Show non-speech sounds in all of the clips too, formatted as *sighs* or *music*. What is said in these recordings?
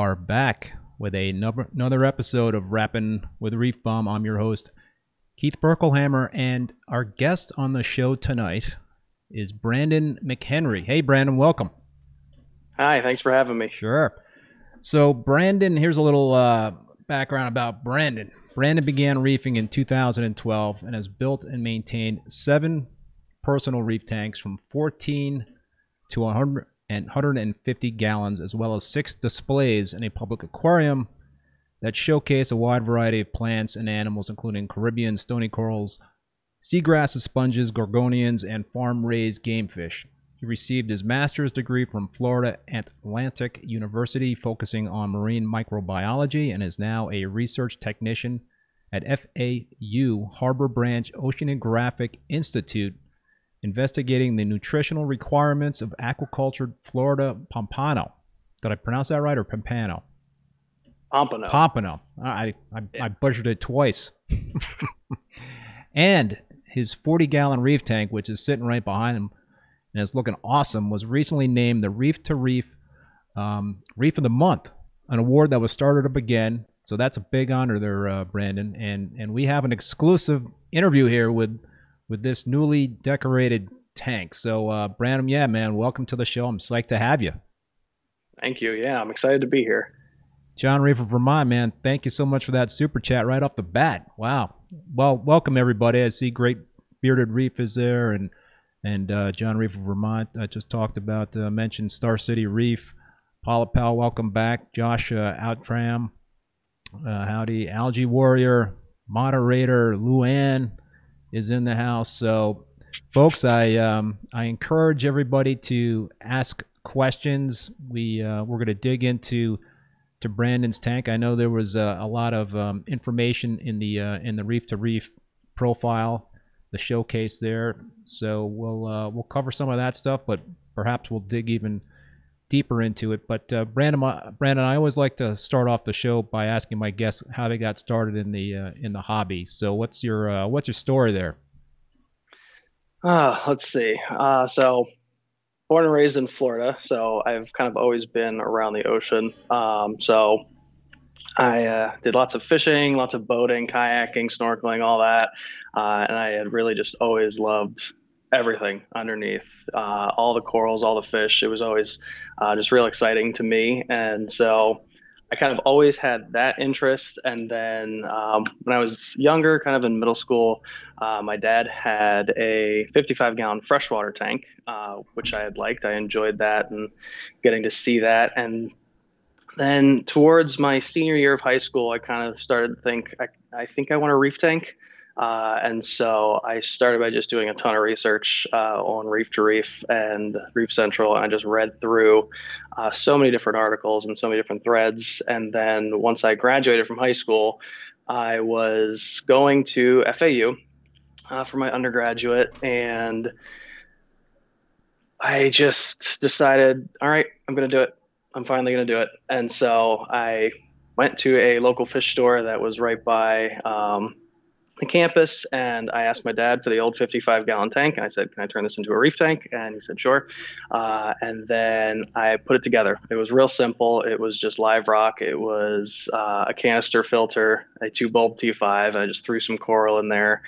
are back with another episode of Rapping with Reef Bum. I'm your host, Keith Berkelhammer, and our guest on the show tonight is Brandon McHenry. Hey, Brandon, welcome. Hi, thanks for having me. Sure. So, Brandon, here's a little uh, background about Brandon. Brandon began reefing in 2012 and has built and maintained seven personal reef tanks from 14 to 100 and 150 gallons, as well as six displays in a public aquarium that showcase a wide variety of plants and animals, including Caribbean stony corals, seagrasses, sponges, gorgonians, and farm raised game fish. He received his master's degree from Florida Atlantic University, focusing on marine microbiology, and is now a research technician at FAU Harbor Branch Oceanographic Institute investigating the nutritional requirements of aquaculture Florida pompano. Did I pronounce that right or pompano? Pompano. Pompano. I, I, I butchered it twice. and his 40 gallon reef tank, which is sitting right behind him and is looking awesome, was recently named the Reef to Reef um, Reef of the Month, an award that was started up again. So that's a big honor there, uh, Brandon. And and we have an exclusive interview here with with this newly decorated tank. So, uh, Brandon, yeah, man, welcome to the show. I'm psyched to have you. Thank you. Yeah, I'm excited to be here. John Reef of Vermont, man, thank you so much for that super chat right off the bat. Wow. Well, welcome everybody. I see great bearded reef is there, and and uh, John Reef of Vermont. I just talked about uh, mentioned Star City Reef. Paula Powell, welcome back. Josh uh, Outram, uh, howdy. Algae Warrior, moderator Luann, is in the house. So, folks, I um, I encourage everybody to ask questions. We uh, we're going to dig into to Brandon's tank. I know there was a, a lot of um, information in the uh, in the Reef to Reef profile, the showcase there. So we'll uh, we'll cover some of that stuff, but perhaps we'll dig even deeper into it. But uh, Brandon, Brandon, I always like to start off the show by asking my guests how they got started in the uh, in the hobby. So what's your uh, what's your story there? Uh, let's see. Uh, so born and raised in Florida, so I've kind of always been around the ocean. Um, so I uh, did lots of fishing, lots of boating, kayaking, snorkeling, all that, uh, and I had really just always loved everything underneath, uh, all the corals, all the fish. It was always uh, just real exciting to me. And so I kind of always had that interest. And then um, when I was younger, kind of in middle school, uh, my dad had a 55 gallon freshwater tank, uh, which I had liked. I enjoyed that and getting to see that. And then towards my senior year of high school, I kind of started to think, I, I think I want a reef tank. Uh, and so I started by just doing a ton of research uh, on Reef to Reef and Reef Central, and I just read through uh, so many different articles and so many different threads. And then once I graduated from high school, I was going to FAU uh, for my undergraduate, and I just decided, all right, I'm going to do it. I'm finally going to do it. And so I went to a local fish store that was right by um, the campus and I asked my dad for the old 55 gallon tank and I said, Can I turn this into a reef tank? And he said, Sure. Uh, and then I put it together. It was real simple. It was just live rock. It was uh, a canister filter, a two bulb T5. I just threw some coral in there.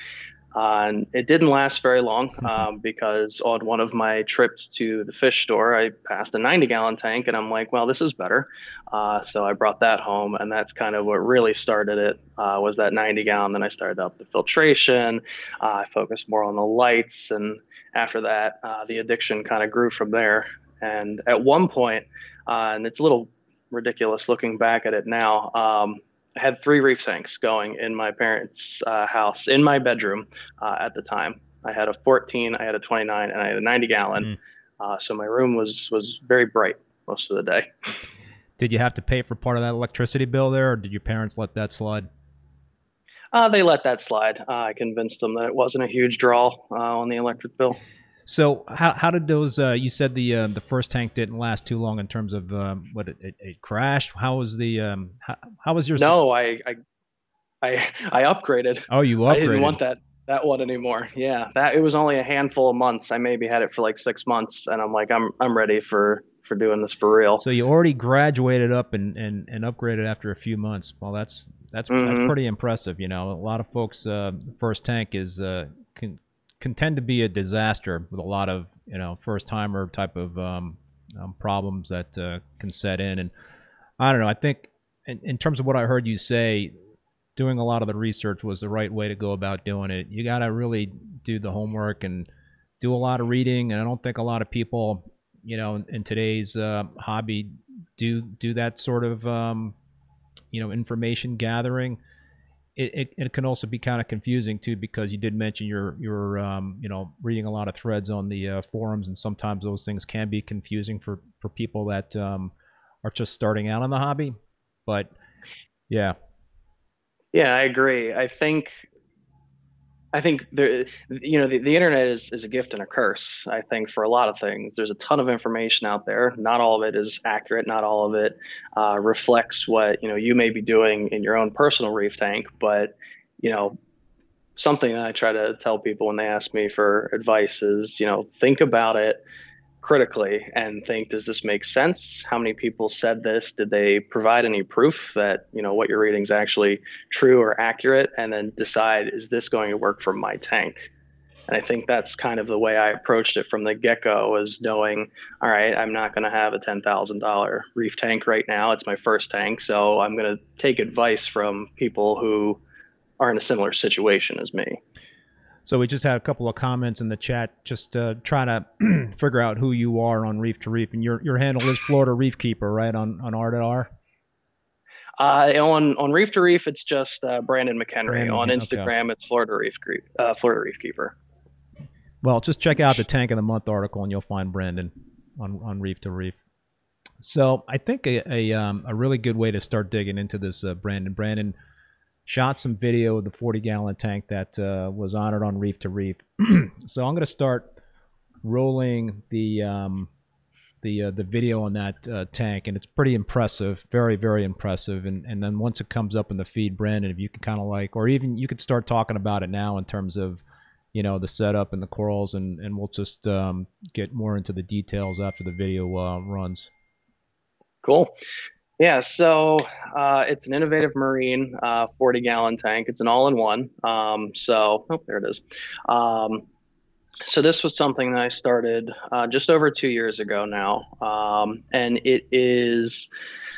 Uh, and it didn't last very long mm-hmm. um, because on one of my trips to the fish store, I passed a 90 gallon tank and I'm like, well, this is better. Uh, so I brought that home, and that's kind of what really started it. Uh, was that 90 gallon? Then I started up the filtration. Uh, I focused more on the lights, and after that, uh, the addiction kind of grew from there. And at one point, uh, and it's a little ridiculous looking back at it now. Um, I had three reef tanks going in my parents' uh, house in my bedroom at the time. I had a 14, I had a 29, and I had a 90 gallon. Mm. so my room was was very bright most of the day. Did you have to pay for part of that electricity bill there, or did your parents let that slide? Uh, they let that slide. Uh, I convinced them that it wasn't a huge draw uh, on the electric bill. So how how did those? Uh, you said the uh, the first tank didn't last too long in terms of um, what it, it, it, crashed. How was the um, how, how was your? No, I, I I I upgraded. Oh, you upgraded. I didn't want that that one anymore. Yeah, that it was only a handful of months. I maybe had it for like six months, and I'm like, I'm I'm ready for for doing this for real. So you already graduated up and, and, and upgraded after a few months. Well, that's that's mm-hmm. that's pretty impressive. You know, a lot of folks uh, first tank is uh, can can tend to be a disaster with a lot of you know first timer type of um, um, problems that uh, can set in. And I don't know. I think in, in terms of what I heard you say, doing a lot of the research was the right way to go about doing it. You got to really do the homework and do a lot of reading. And I don't think a lot of people, you know, in, in today's uh, hobby do do that sort of um, you know information gathering. It, it, it, can also be kind of confusing too because you did mention you're you're um, you know reading a lot of threads on the uh, forums and sometimes those things can be confusing for for people that um, are just starting out on the hobby. But yeah, yeah, I agree. I think I think there, you know, the, the internet is, is a gift and a curse. I think for a lot of things, there's a ton of information out there. Not all of it is accurate. Not all of it uh, reflects what you know you may be doing in your own personal reef tank. But you know, something that I try to tell people when they ask me for advice is, you know, think about it critically and think does this make sense? How many people said this? Did they provide any proof that you know what you're reading is actually true or accurate? And then decide is this going to work for my tank? And i think that's kind of the way i approached it from the get-go was knowing all right i'm not going to have a $10000 reef tank right now. It's my first tank. So i'm going to take advice from people who are in a similar situation as me so we just had a couple of comments in the chat, just uh, trying to *clears throat* figure out who you are on Reef to Reef, and your your handle is Florida Reef Keeper, right? On on R to R. Uh, on on Reef to Reef, it's just uh, Brandon McHenry. Brandon, on Instagram, okay. it's Florida Reef uh, Florida Reef Keeper. Well, just check out the Tank of the Month article, and you'll find Brandon on on Reef to Reef. So I think a a, um, a really good way to start digging into this, uh, Brandon. Brandon shot some video of the 40 gallon tank that uh, was honored on Reef to Reef. *clears throat* so I'm going to start rolling the um, the uh, the video on that uh, tank, and it's pretty impressive, very very impressive. And and then once it comes up in the feed, Brandon, if you can kind of like, or even you could start talking about it now in terms of you know the setup and the corals, and and we'll just um, get more into the details after the video uh, runs. Cool. Yeah, so uh, it's an innovative marine uh, 40 gallon tank. It's an all in one. Um, so, oh, there it is. Um, so, this was something that I started uh, just over two years ago now. Um, and it is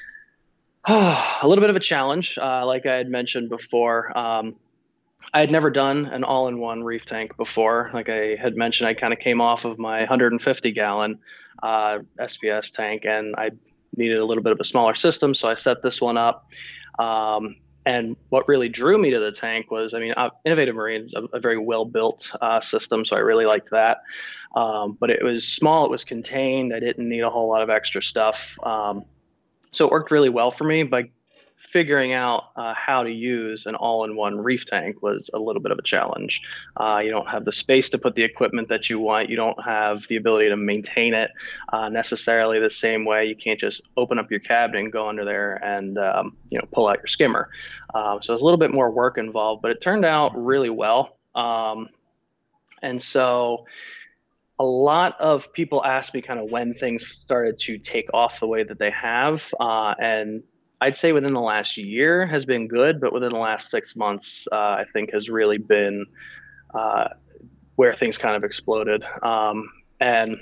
*sighs* a little bit of a challenge. Uh, like I had mentioned before, um, I had never done an all in one reef tank before. Like I had mentioned, I kind of came off of my 150 gallon uh, SPS tank and I needed a little bit of a smaller system, so I set this one up. Um, and what really drew me to the tank was, I mean, uh, Innovative Marine is a, a very well built uh, system, so I really liked that. Um, but it was small, it was contained, I didn't need a whole lot of extra stuff. Um, so it worked really well for me. But figuring out uh, how to use an all-in-one reef tank was a little bit of a challenge. Uh, you don't have the space to put the equipment that you want. You don't have the ability to maintain it uh, necessarily the same way. You can't just open up your cabinet and go under there and um, you know pull out your skimmer. Um, so it's a little bit more work involved, but it turned out really well. Um, and so a lot of people ask me kind of when things started to take off the way that they have, uh, and I'd say within the last year has been good, but within the last six months, uh, I think has really been uh, where things kind of exploded. Um, and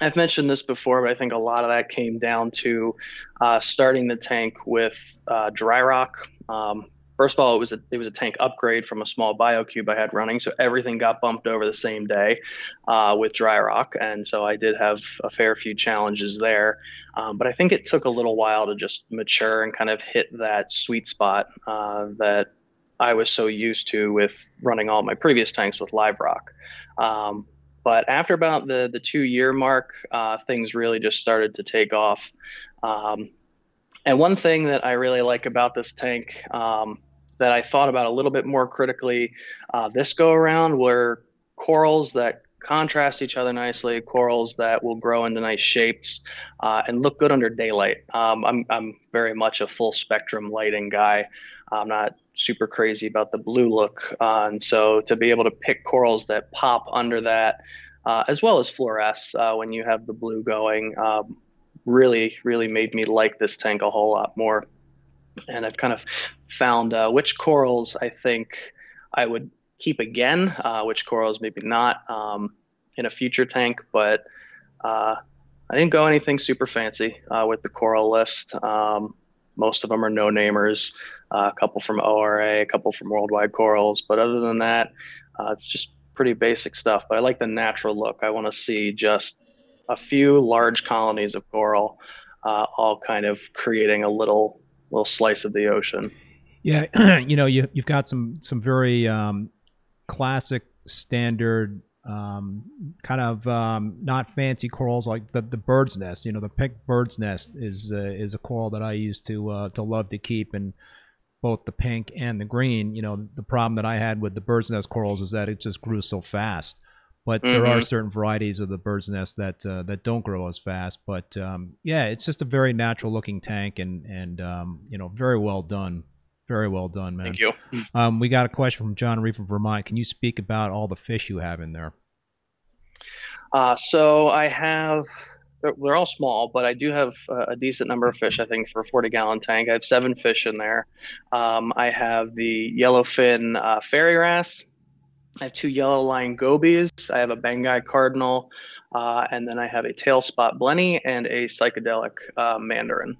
I've mentioned this before, but I think a lot of that came down to uh, starting the tank with uh, dry rock. Um, First of all, it was a it was a tank upgrade from a small biocube I had running, so everything got bumped over the same day uh, with dry rock, and so I did have a fair few challenges there. Um, but I think it took a little while to just mature and kind of hit that sweet spot uh, that I was so used to with running all my previous tanks with live rock. Um, but after about the the two year mark, uh, things really just started to take off. Um, and one thing that I really like about this tank um, that I thought about a little bit more critically uh, this go around were corals that contrast each other nicely, corals that will grow into nice shapes uh, and look good under daylight. Um, I'm, I'm very much a full spectrum lighting guy. I'm not super crazy about the blue look. Uh, and so to be able to pick corals that pop under that, uh, as well as fluoresce uh, when you have the blue going, um, really, really made me like this tank a whole lot more. And I've kind of found uh, which corals I think I would keep again, uh, which corals maybe not um, in a future tank. But uh, I didn't go anything super fancy uh, with the coral list. Um, most of them are no namers, uh, a couple from ORA, a couple from Worldwide Corals. But other than that, uh, it's just pretty basic stuff. But I like the natural look. I want to see just a few large colonies of coral, all kind of creating a little little slice of the ocean. Yeah, *clears throat* you know, you you've got some some very um, classic standard um, kind of um, not fancy corals like the, the bird's nest. You know, the pink bird's nest is uh, is a coral that I used to uh, to love to keep, and both the pink and the green. You know, the problem that I had with the bird's nest corals is that it just grew so fast. But mm-hmm. there are mm-hmm. certain varieties of the bird's nest that uh, that don't grow as fast. But um, yeah, it's just a very natural looking tank, and and um, you know, very well done. Very well done, man. Thank you. Um, we got a question from John Reed from Vermont. Can you speak about all the fish you have in there? Uh, so I have, they're all small, but I do have a decent number of fish, I think, for a 40 gallon tank. I have seven fish in there. Um, I have the yellowfin uh, fairy wrasse. I have two yellow line gobies. I have a Banggai cardinal. Uh, and then I have a tail spot blenny and a psychedelic uh, mandarin.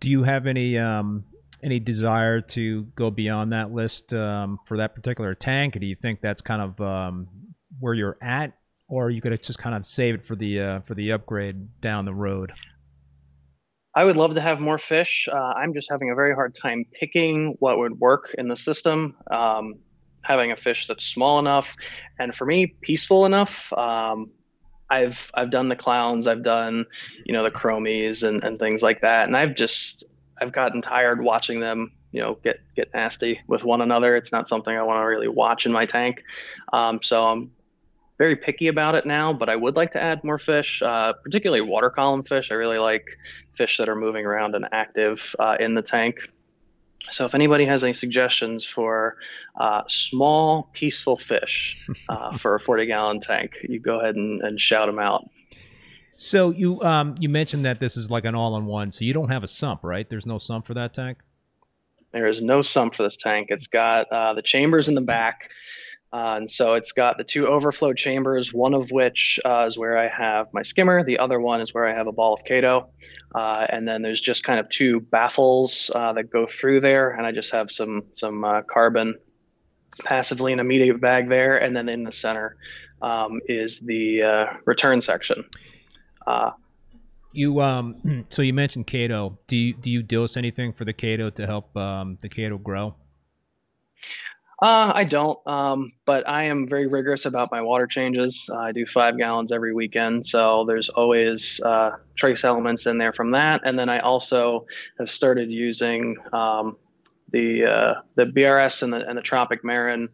Do you have any um, any desire to go beyond that list um, for that particular tank? Or do you think that's kind of um, where you're at, or you could just kind of save it for the uh, for the upgrade down the road? I would love to have more fish. Uh, I'm just having a very hard time picking what would work in the system. Um, having a fish that's small enough, and for me, peaceful enough. Um, I've I've done the clowns, I've done you know the chromies and, and things like that, and I've just I've gotten tired watching them, you know, get get nasty with one another. It's not something I want to really watch in my tank. Um, so I'm very picky about it now, but I would like to add more fish, uh, particularly water column fish. I really like fish that are moving around and active uh, in the tank. So if anybody has any suggestions for uh, small, peaceful fish *laughs* uh, for a 40 gallon tank, you go ahead and, and shout them out. So you um you mentioned that this is like an all-in-one. So you don't have a sump, right? There's no sump for that tank. There is no sump for this tank. It's got uh, the chambers in the back, uh, and so it's got the two overflow chambers. One of which uh, is where I have my skimmer. The other one is where I have a ball of chaeto. Uh, and then there's just kind of two baffles uh, that go through there, and I just have some some uh, carbon passively in a media bag there, and then in the center um, is the return section. Uh, you um, *clears throat* so you mentioned chaeto. Do you do you dose anything for the chaeto to help um, the chaeto grow? Uh, I don't, um, but I am very rigorous about my water changes. Uh, I do five gallons every weekend, so there's always uh, trace elements in there from that. And then I also have started using um, the uh, the BRS and the and the Tropic Marin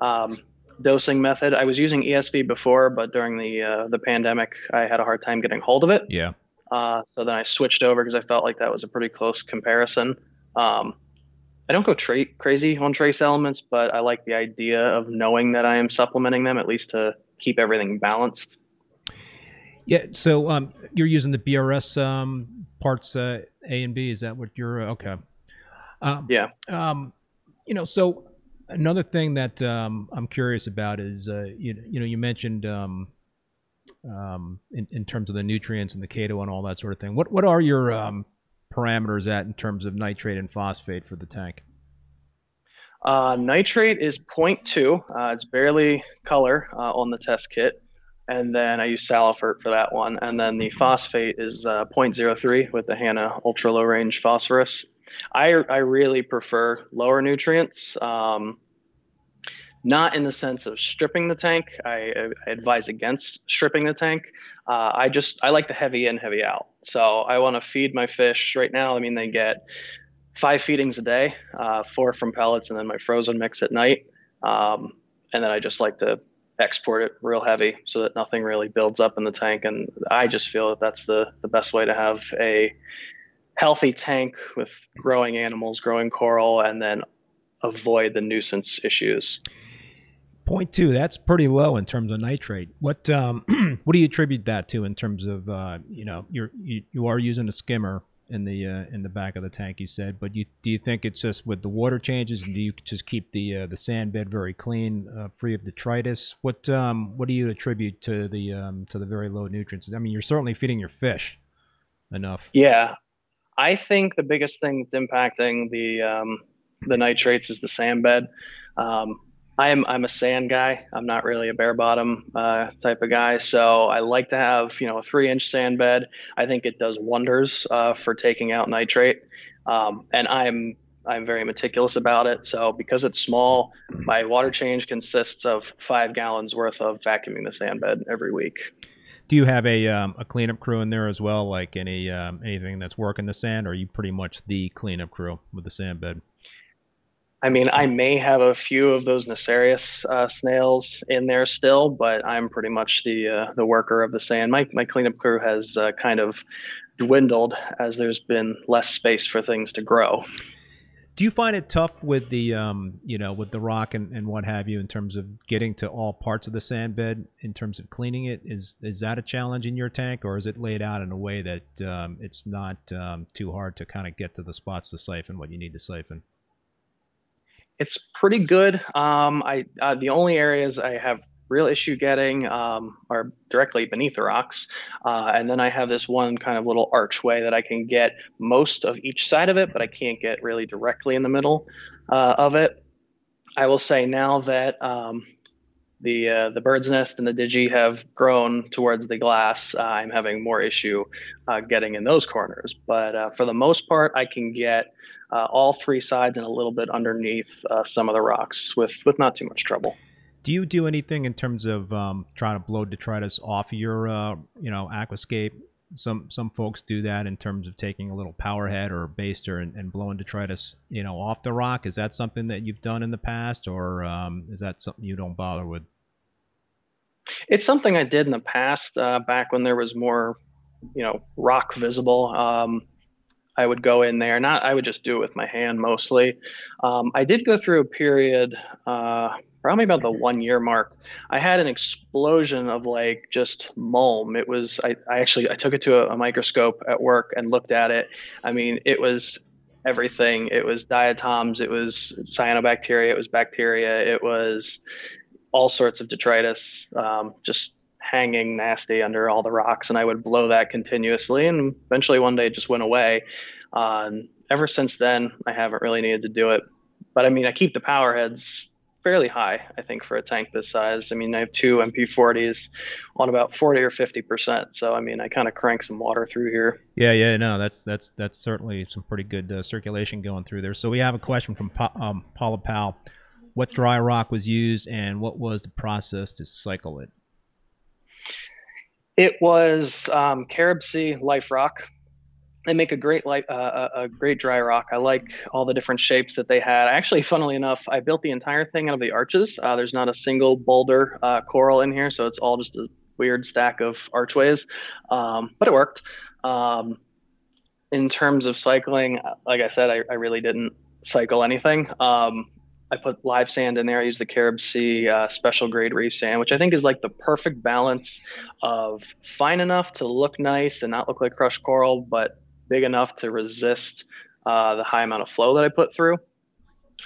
um, dosing method. I was using ESV before, but during the uh, the pandemic, I had a hard time getting hold of it. Yeah. Uh, so then I switched over because I felt like that was a pretty close comparison. Um, I don't go tra- crazy on trace elements, but I like the idea of knowing that I am supplementing them at least to keep everything balanced. Yeah. So um, you're using the BRS um, parts uh, A and B. Is that what you're uh, okay? Um, yeah. Um, you know, so another thing that um, I'm curious about is uh, you, you know you mentioned um, um, in, in terms of the nutrients and the chaeto and all that sort of thing. What what are your um, parameters at in terms of nitrate and phosphate for the tank? Uh, nitrate is 0.2. Uh, it's barely color uh, on the test kit. And then I use Salifert for that one. And then the phosphate is uh, 0.03 with the Hanna ultra low range phosphorus. I I really prefer lower nutrients. Um, not in the sense of stripping the tank. I, I advise against stripping the tank. Uh, I just I like the heavy in, heavy out. So I want to feed my fish right now. I mean, they get five feedings a day, uh, four from pellets, and then my frozen mix at night. Um, and then I just like to export it real heavy so that nothing really builds up in the tank. And I just feel that that's the the best way to have a healthy tank with growing animals, growing coral, and then avoid the nuisance issues. Point two. That's pretty low in terms of nitrate. What um, *clears throat* what do you attribute that to in terms of uh, you know you're you, you are using a skimmer in the uh, in the back of the tank you said, but you do you think it's just with the water changes? and Do you just keep the uh, the sand bed very clean, uh, free of detritus? What um, what do you attribute to the um, to the very low nutrients? I mean, you're certainly feeding your fish enough. Yeah, I think the biggest thing that's impacting the um, the nitrates is the sand bed. Um, I'm I'm a sand guy. I'm not really a bare bottom uh, type of guy. So I like to have you know a three inch sand bed. I think it does wonders uh, for taking out nitrate. Um, and I'm I'm very meticulous about it. So because it's small, my water change consists of five gallons worth of vacuuming the sand bed every week. Do you have a um, a cleanup crew in there as well? Like any um, anything that's working the sand, or are you pretty much the cleanup crew with the sand bed? I mean, I may have a few of those Nassarius uh, snails in there still, but I'm pretty much the uh, the worker of the sand. My my cleanup crew has uh, kind of dwindled as there's been less space for things to grow. Do you find it tough with the um, you know with the rock and, and what have you in terms of getting to all parts of the sand bed in terms of cleaning it? Is is that a challenge in your tank, or is it laid out in a way that um, it's not um, too hard to kind of get to the spots to siphon what you need to siphon? It's pretty good. Um, I uh, the only areas I have real issue getting um, are directly beneath the rocks, uh, and then I have this one kind of little archway that I can get most of each side of it, but I can't get really directly in the middle uh, of it. I will say now that um, the uh, the bird's nest and the digi have grown towards the glass, uh, I'm having more issue uh, getting in those corners. But uh, for the most part, I can get uh, all three sides and a little bit underneath uh, some of the rocks with with not too much trouble. Do you do anything in terms of um, trying to blow detritus off your uh, you know aquascape? Some some folks do that in terms of taking a little power head or a baster and, and blowing detritus you know off the rock. Is that something that you've done in the past, or um, is that something you don't bother with? It's something I did in the past, uh, back when there was more, you know, rock visible. Um, I would go in there. Not I would just do it with my hand mostly. Um, I did go through a period, uh, probably about the one year mark. I had an explosion of like just mulm. It was I, I actually I took it to a, a microscope at work and looked at it. I mean, it was everything. It was diatoms. It was cyanobacteria. It was bacteria. It was all sorts of detritus. Um, just hanging nasty under all the rocks, and I would blow that continuously. And eventually, one day, it just went away. Uh, ever since then, I haven't really needed to do it. But I mean, I keep the power heads fairly high, I think, for a tank this size. I mean, I have two MP40s on about 40 or 50 percent. So I mean, I kind of crank some water through here. Yeah, yeah, no, that's that's that's certainly some pretty good uh, circulation going through there. So we have a question from pa- um, Paula Powell. What dry rock was used, and what was the process to cycle it? It was um, Carib Sea Life Rock. They make a great light, uh, a great dry rock. I like all the different shapes that they had. Actually, funnily enough, I built the entire thing out of the arches. Uh, there's not a single boulder uh, coral in here, so it's all just a weird stack of archways. Um, but it worked. Um, in terms of cycling, like I said, I, I really didn't cycle anything. Um, I put live sand in there. I use the Carib Sea uh, special grade reef sand, which I think is like the perfect balance of fine enough to look nice and not look like crushed coral, but big enough to resist uh, the high amount of flow that I put through.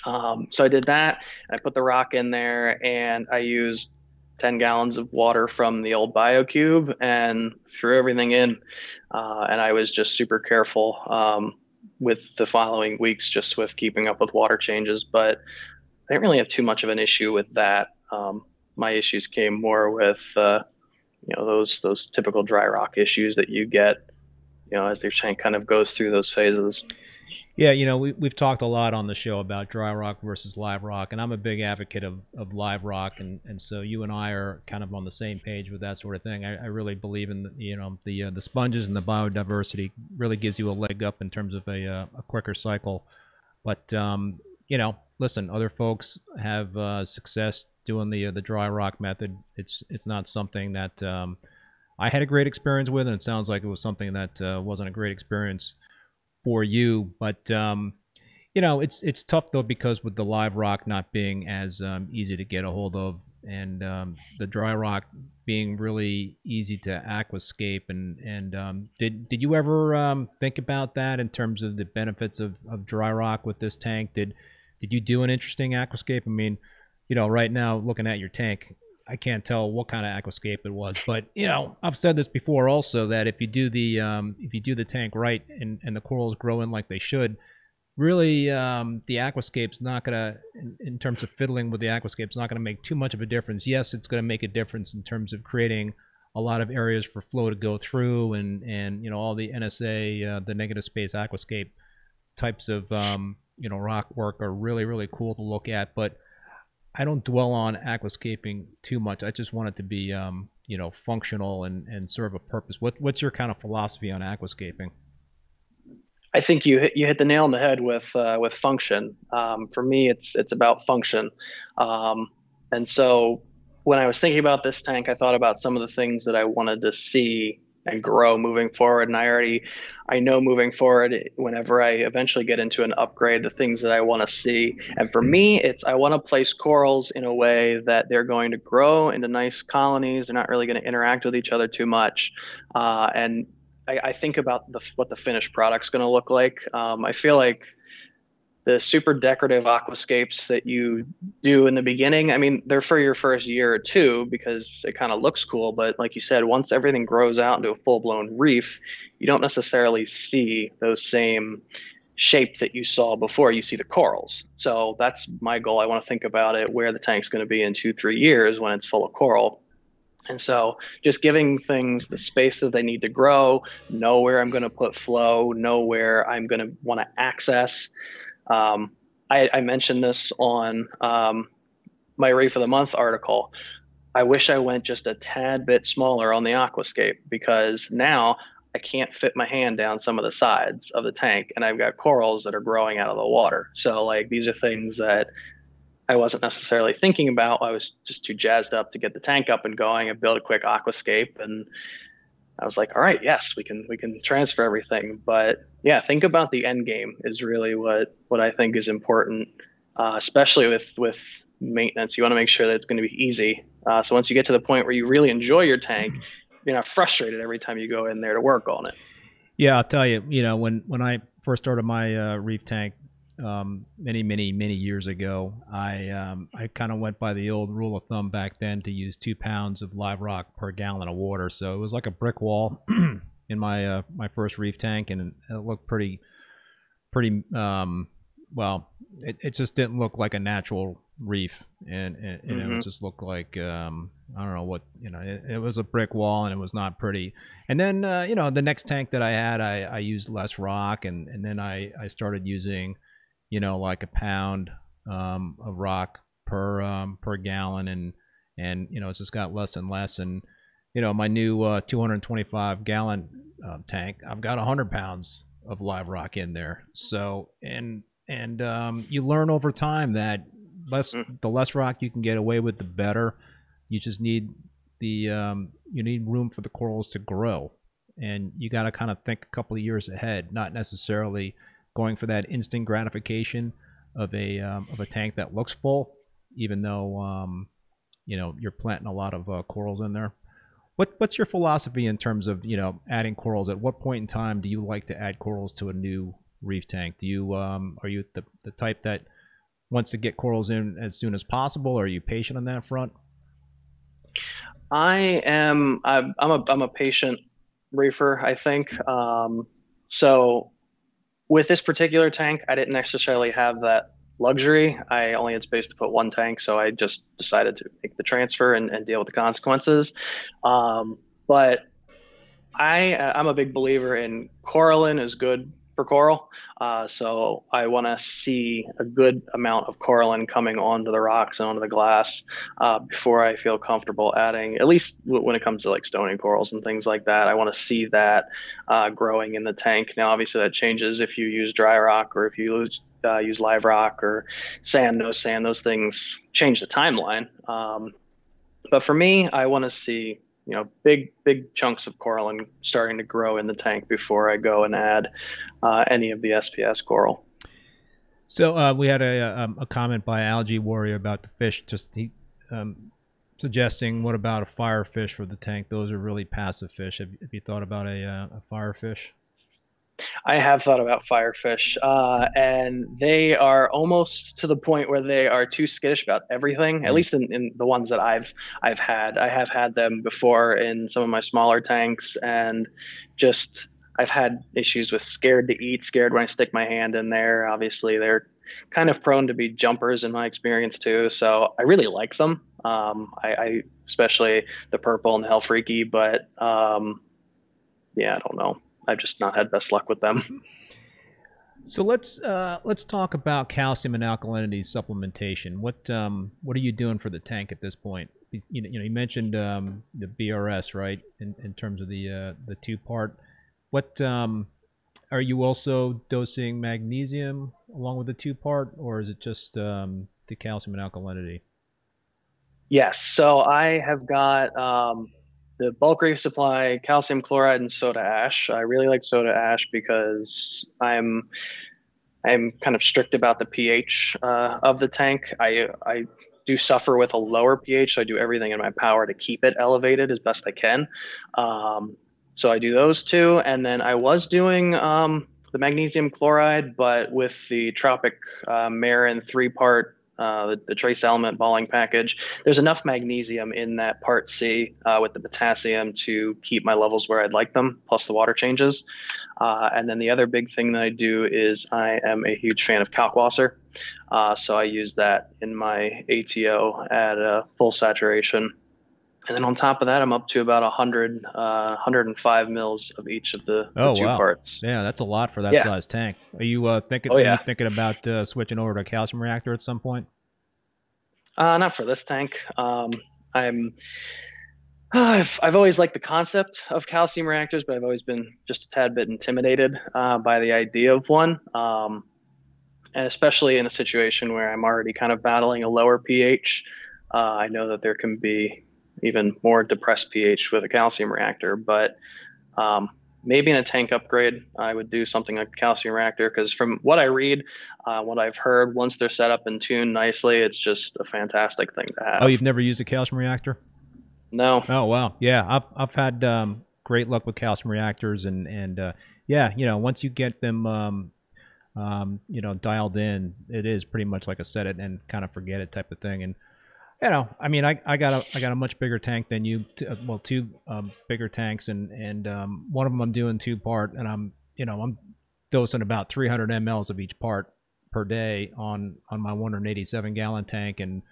Um, so I did that. I put the rock in there, and I used 10 gallons of water from the old BioCube and threw everything in. Uh, and I was just super careful. Um, with the following weeks just with keeping up with water changes. But I didn't really have too much of an issue with that. Um, my issues came more with uh, you know those those typical dry rock issues that you get you know as your tank kind of goes through those phases. Yeah, you know, we, we've talked a lot on the show about dry rock versus live rock, and I'm a big advocate of, of live rock, and, and so you and I are kind of on the same page with that sort of thing. I, I really believe in, the, you know, the uh, the sponges and the biodiversity really gives you a leg up in terms of a, uh, a quicker cycle. But, um, you know, listen, other folks have uh, success doing the uh, the dry rock method. It's it's not something that um, I had a great experience with, and it sounds like it was something that uh, wasn't a great experience for you. But um, you know, it's it's tough though because with the live rock not being as um, easy to get a hold of, and um, the dry rock being really easy to aquascape. And and um, did did you ever um, think about that in terms of the benefits of, of dry rock with this tank? Did did you do an interesting aquascape? I mean, you know, right now looking at your tank, I can't tell what kind of aquascape it was, but you know, I've said this before also that if you do the um, if you do the tank right and, and the corals grow in like they should, really um, the aquascape's not gonna in, in, terms of fiddling with the aquascape's not gonna make too much of a difference. Yes, it's gonna make a difference in terms of creating a lot of areas for flow to go through and and you know all the NSA uh, the negative space aquascape types of um, you know rock work are really really cool to look at, but I don't dwell on aquascaping too much. I just want it to be, um, you know, functional and, and serve a purpose. What what's your kind of philosophy on aquascaping? I think you hit, you hit the nail on the head with uh, with function. Um, for me, it's it's about function, um, and so when I was thinking about this tank, I thought about some of the things that I wanted to see and grow moving forward. And I already, I know moving forward, whenever I eventually get into an upgrade, the things that I want to see. And for me, it's I want to place corals in a way that they're going to grow into nice colonies. They're not really going to interact with each other too much. Uh, and I, I, think about the, what the finished product's going to look like. Um, I feel like the super decorative aquascapes that you do in the beginning, I mean, they're for your first year or two because it kind of looks cool. But like you said, once everything grows out into a full blown reef, you don't necessarily see those same shape that you saw before. You see the corals. So that's my goal. I want to think about it where the tank's going to be in two, three years when it's full of coral. And so just giving things the space that they need to grow, know where I'm going to put flow, know where I'm going to want to access. Um, I, I, mentioned this on um, my Reef of the Month article. I wish I went just a tad bit smaller on the aquascape because now I can't fit my hand down some of the sides of the tank and I've got corals that are growing out of the water. So like these are things that I wasn't necessarily thinking about. I was just too jazzed up to get the tank up and going and build a quick aquascape and I was like, all right, yes, we can we can transfer everything. But yeah, think about the end game is really what what I think is important, uh, especially with with maintenance. You want to make sure that it's going to be easy. Uh, so once you get to the point where you really enjoy your tank, you're not frustrated every time you go in there to work on it. Yeah, I'll tell you. You know, when when I first started my uh, reef tank, um, many, many, many years ago, I um, I kind of went by the old rule of thumb back then to use two pounds of live rock per gallon of water. So it was like a brick wall *clears throat* in my uh, my first reef tank, and it looked pretty pretty um, well. It, it just didn't look like a natural reef, and, and, and mm-hmm. it just looked like um, I don't know what you know. It, it, was a brick wall, and it was not pretty. And then uh, you know the next tank that I had, I, I used less rock, and and then I I started using you know, like a pound um, of rock per um, per gallon, and and you know it's just got less and less. And you know, my new uh, 225 gallon uh, tank, I've got 100 pounds of live rock in there. So and and um, you learn over time that less mm. the less rock you can get away with, the better. You just need the um, you need room for the corals to grow, and you got to kind of think a couple of years ahead, not necessarily going for that instant gratification of a um, of a tank that looks full, even though um, you know you're planting a lot of uh, corals in there. What what's your philosophy in terms of you know adding corals? At what point in time do you like to add corals to a new reef tank? Do you um, are you the the type that wants to get corals in as soon as possible? Are you patient on that front? I am. I'm, I'm a I'm a patient reefer. I think. Um, so with this particular tank, I didn't necessarily have that luxury. I only had space to put one tank, so I just decided to make the transfer and, and deal with the consequences. Um, but I, I'm a big believer in coralline is good for coral. Uh, so I want to see a good amount of coralline coming onto the rocks and onto the glass uh, before I feel comfortable adding, at least when it comes to like stony corals and things like that. I want to see that uh, growing in the tank. Now, obviously, that changes if you use dry rock or if you use, uh, use live rock or sand, no sand. Those things change the timeline. Um, but for me, I want to see you know big big chunks of coralline starting to grow in the tank before I go and add uh, any of the SPS coral. So uh, we had a, a, um, a comment by Algae Warrior about the fish. Just he, um, suggesting what about a fire fish for the tank? Those are really passive fish. Have, have you thought about a, uh, a fire fish? I have thought about firefish, uh, and they are almost to the point where they are too skittish about everything. At mm. least in, in the ones that I've I've had, I have had them before in some of my smaller tanks, and just I've had issues with scared to eat, scared when I stick my hand in there. Obviously, they're kind of prone to be jumpers in my experience too. So I really like them. Um, I, I, especially the purple and the helfrichi, but um, yeah, I don't know. I've just not had best luck with them. *laughs* So let's uh, let's talk about calcium and alkalinity supplementation. What um, what are you doing for the tank at this point? You, you know, you mentioned um, the BRS, right? In, in terms of the uh, the two part. What um, are you also dosing magnesium along with the two part, or is it just um, the calcium and alkalinity? Yes. So I have got um, the bulk reef supply calcium chloride and soda ash. I really like soda ash because I'm I'm kind of strict about the pH uh, of the tank. I I do suffer with a lower pH, so I do everything in my power to keep it elevated as best I can. Um, so I do those two, and then I was doing um, the magnesium chloride, but with the Tropic uh, Marin three part uh, the, the, trace element balling package. There's enough magnesium in that part C uh, with the potassium to keep my levels where I'd like them, plus the water changes. Uh, and then the other big thing that I do is I am a huge fan of Kalkwasser. Uh, so I use that in my ATO at a full saturation. And then on top of that, I'm up to about 100, 105 uh, mils of each of the, the oh, two wow. parts. Yeah, that's a lot for that yeah. size tank. Are you uh, thinking? Oh, yeah. thinking about uh, switching over to a calcium reactor at some point? Uh, not for this tank. Um, I'm. *sighs* I've, I've always liked the concept of calcium reactors, but I've always been just a tad bit intimidated uh, by the idea of one. Um, and especially in a situation where I'm already kind of battling a lower pH, uh, I know that there can be even more depressed pH with a calcium reactor. But um, maybe in a tank upgrade, I would do something like a calcium reactor because from what I read, uh, what I've heard, once they're set up and tuned nicely, it's just a fantastic thing to have. Oh, you've never used a calcium reactor? No. Oh wow, yeah, I've I've had um, great luck with calcium reactors, and and uh, yeah, you know, once you get them. Um, um, you know, dialed in, it is pretty much like a set it and kind of forget it type of thing. And you know, I mean, I, I got a I got a much bigger tank than you. T- uh, well, two um, bigger tanks, and and um, one of them I'm doing two part, and I'm you know I'm dosing about 300 mLs of each part per day on on my 187 gallon tank, and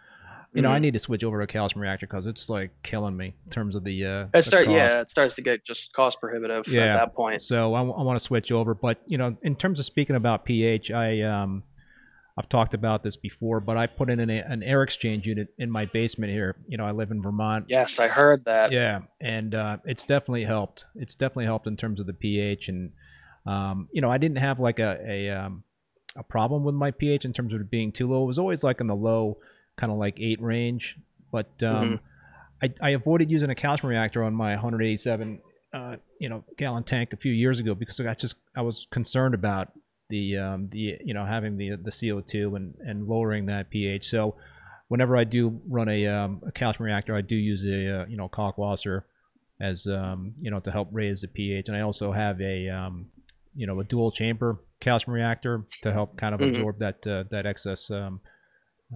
you know mm-hmm. I need to switch over to a calcium reactor because it's like killing me in terms of the. Uh, it start yeah, it starts to get just cost prohibitive yeah. at that point. So I, I want to switch over, but you know, in terms of speaking about pH, I um I've talked about this before, but I put in an, an air exchange unit in my basement here. You know, I live in Vermont. Yes, I heard that. Yeah, and uh, it's definitely helped. It's definitely helped in terms of the pH, and um, you know, I didn't have like a a, um, a problem with my pH in terms of it being too low. It was always like in the low, kind of like eight range, but um, mm-hmm. I, I avoided using a calcium reactor on my 187 uh, you know gallon tank a few years ago because I just I was concerned about the um, the you know having the the CO2 and and lowering that pH. So whenever I do run a, um, a calcium reactor, I do use a uh, you know Kalkwasser as um, you know to help raise the pH, and I also have a um, you know a dual chamber calcium reactor to help kind of mm-hmm. absorb that uh, that excess um,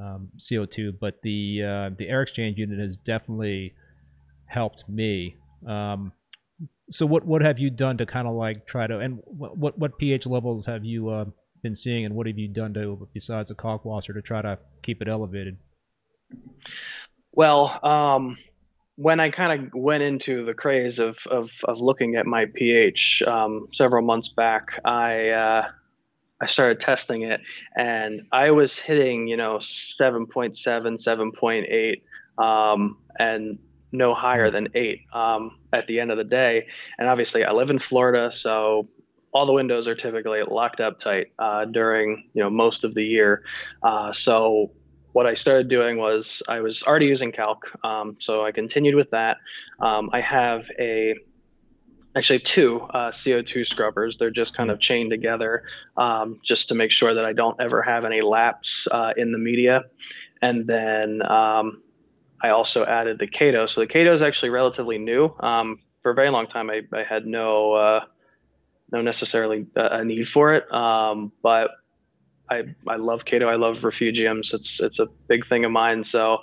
um, CO2. But the uh, the air exchange unit has definitely helped me. Um, so what what have you done to kind of like try to and what what, what pH levels have you uh, been seeing and what have you done to besides a Kalkwasser to try to keep it elevated? Well, um, when I kind of went into the craze of, of, of looking at my pH um, several months back, I uh, I started testing it, and I was hitting you know 7.7, 7.8, um, and no higher than eight um, at the end of the day. And obviously, I live in Florida, so all the windows are typically locked up tight uh, during you know most of the year. Uh, so what I started doing was I was already using calc, um, so I continued with that. Um, I have a actually two uh, CO2 scrubbers. They're just kind of chained together um, just to make sure that I don't ever have any lapse uh, in the media. And then um, I also added the Chaeto. So the Chaeto is actually relatively new. Um, for a very long time, I, I had no uh, no necessarily a need for it, um, but I I love Chaeto. I love refugiums. It's it's a big thing of mine. So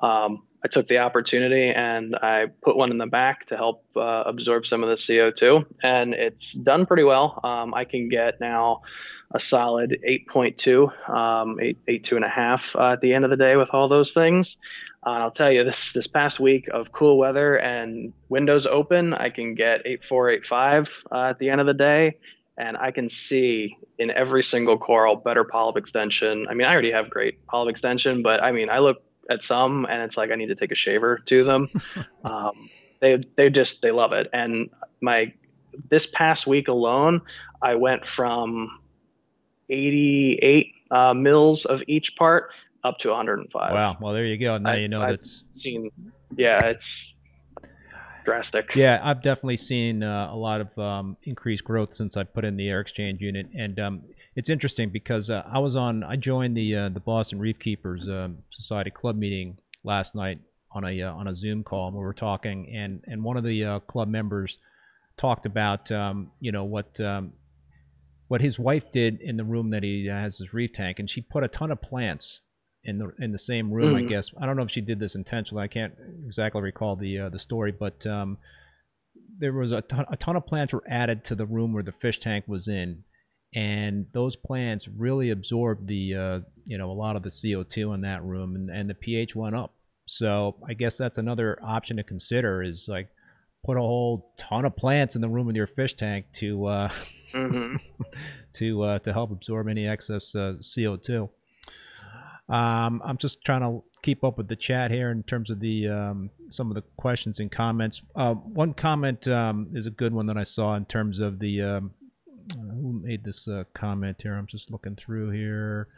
um, I took the opportunity and I put one in the back to help uh, absorb some of the CO2, and it's done pretty well. Um, I can get now a solid 8.2, um, 8, 8, two and a half uh, at the end of the day with all those things. Uh, I'll tell you this this past week of cool weather and windows open, I can get 8485 uh, at the end of the day, and I can see in every single coral better polyp extension. I mean, I already have great polyp extension, but I mean, I look at some and it's like I need to take a shaver to them. *laughs* um, they they just they love it, and my this past week alone, I went from 88 uh, mils of each part up to 105. Wow. Well, there you go. Now I've, you know I've that's seen. Yeah, it's drastic. Yeah, I've definitely seen uh, a lot of um, increased growth since I put in the air exchange unit, and um, it's interesting because uh, I was on, I joined the uh, the Boston Reef Keepers um, Society club meeting last night on a uh, on a Zoom call, and we were talking, and and one of the uh, club members talked about um, you know what. Um, what his wife did in the room that he has his reef tank, and she put a ton of plants in the in the same room. I Mhm. guess I don't know if she did this intentionally. I can't exactly recall the uh, the story, but um, there was a ton, a ton of plants were added to the room where the fish tank was in, and those plants really absorbed the uh, you know a lot of the CO2 in that room, and, and the pH went up. So I guess that's another option to consider is like put a whole ton of plants in the room with your fish tank to uh, hmm *laughs* to uh, to help absorb any excess uh, CO2. Um, I'm just trying to keep up with the chat here in terms of the um, some of the questions and comments. Uh, one comment um, is a good one that I saw in terms of the um, who made this uh, comment here. I'm just looking through here.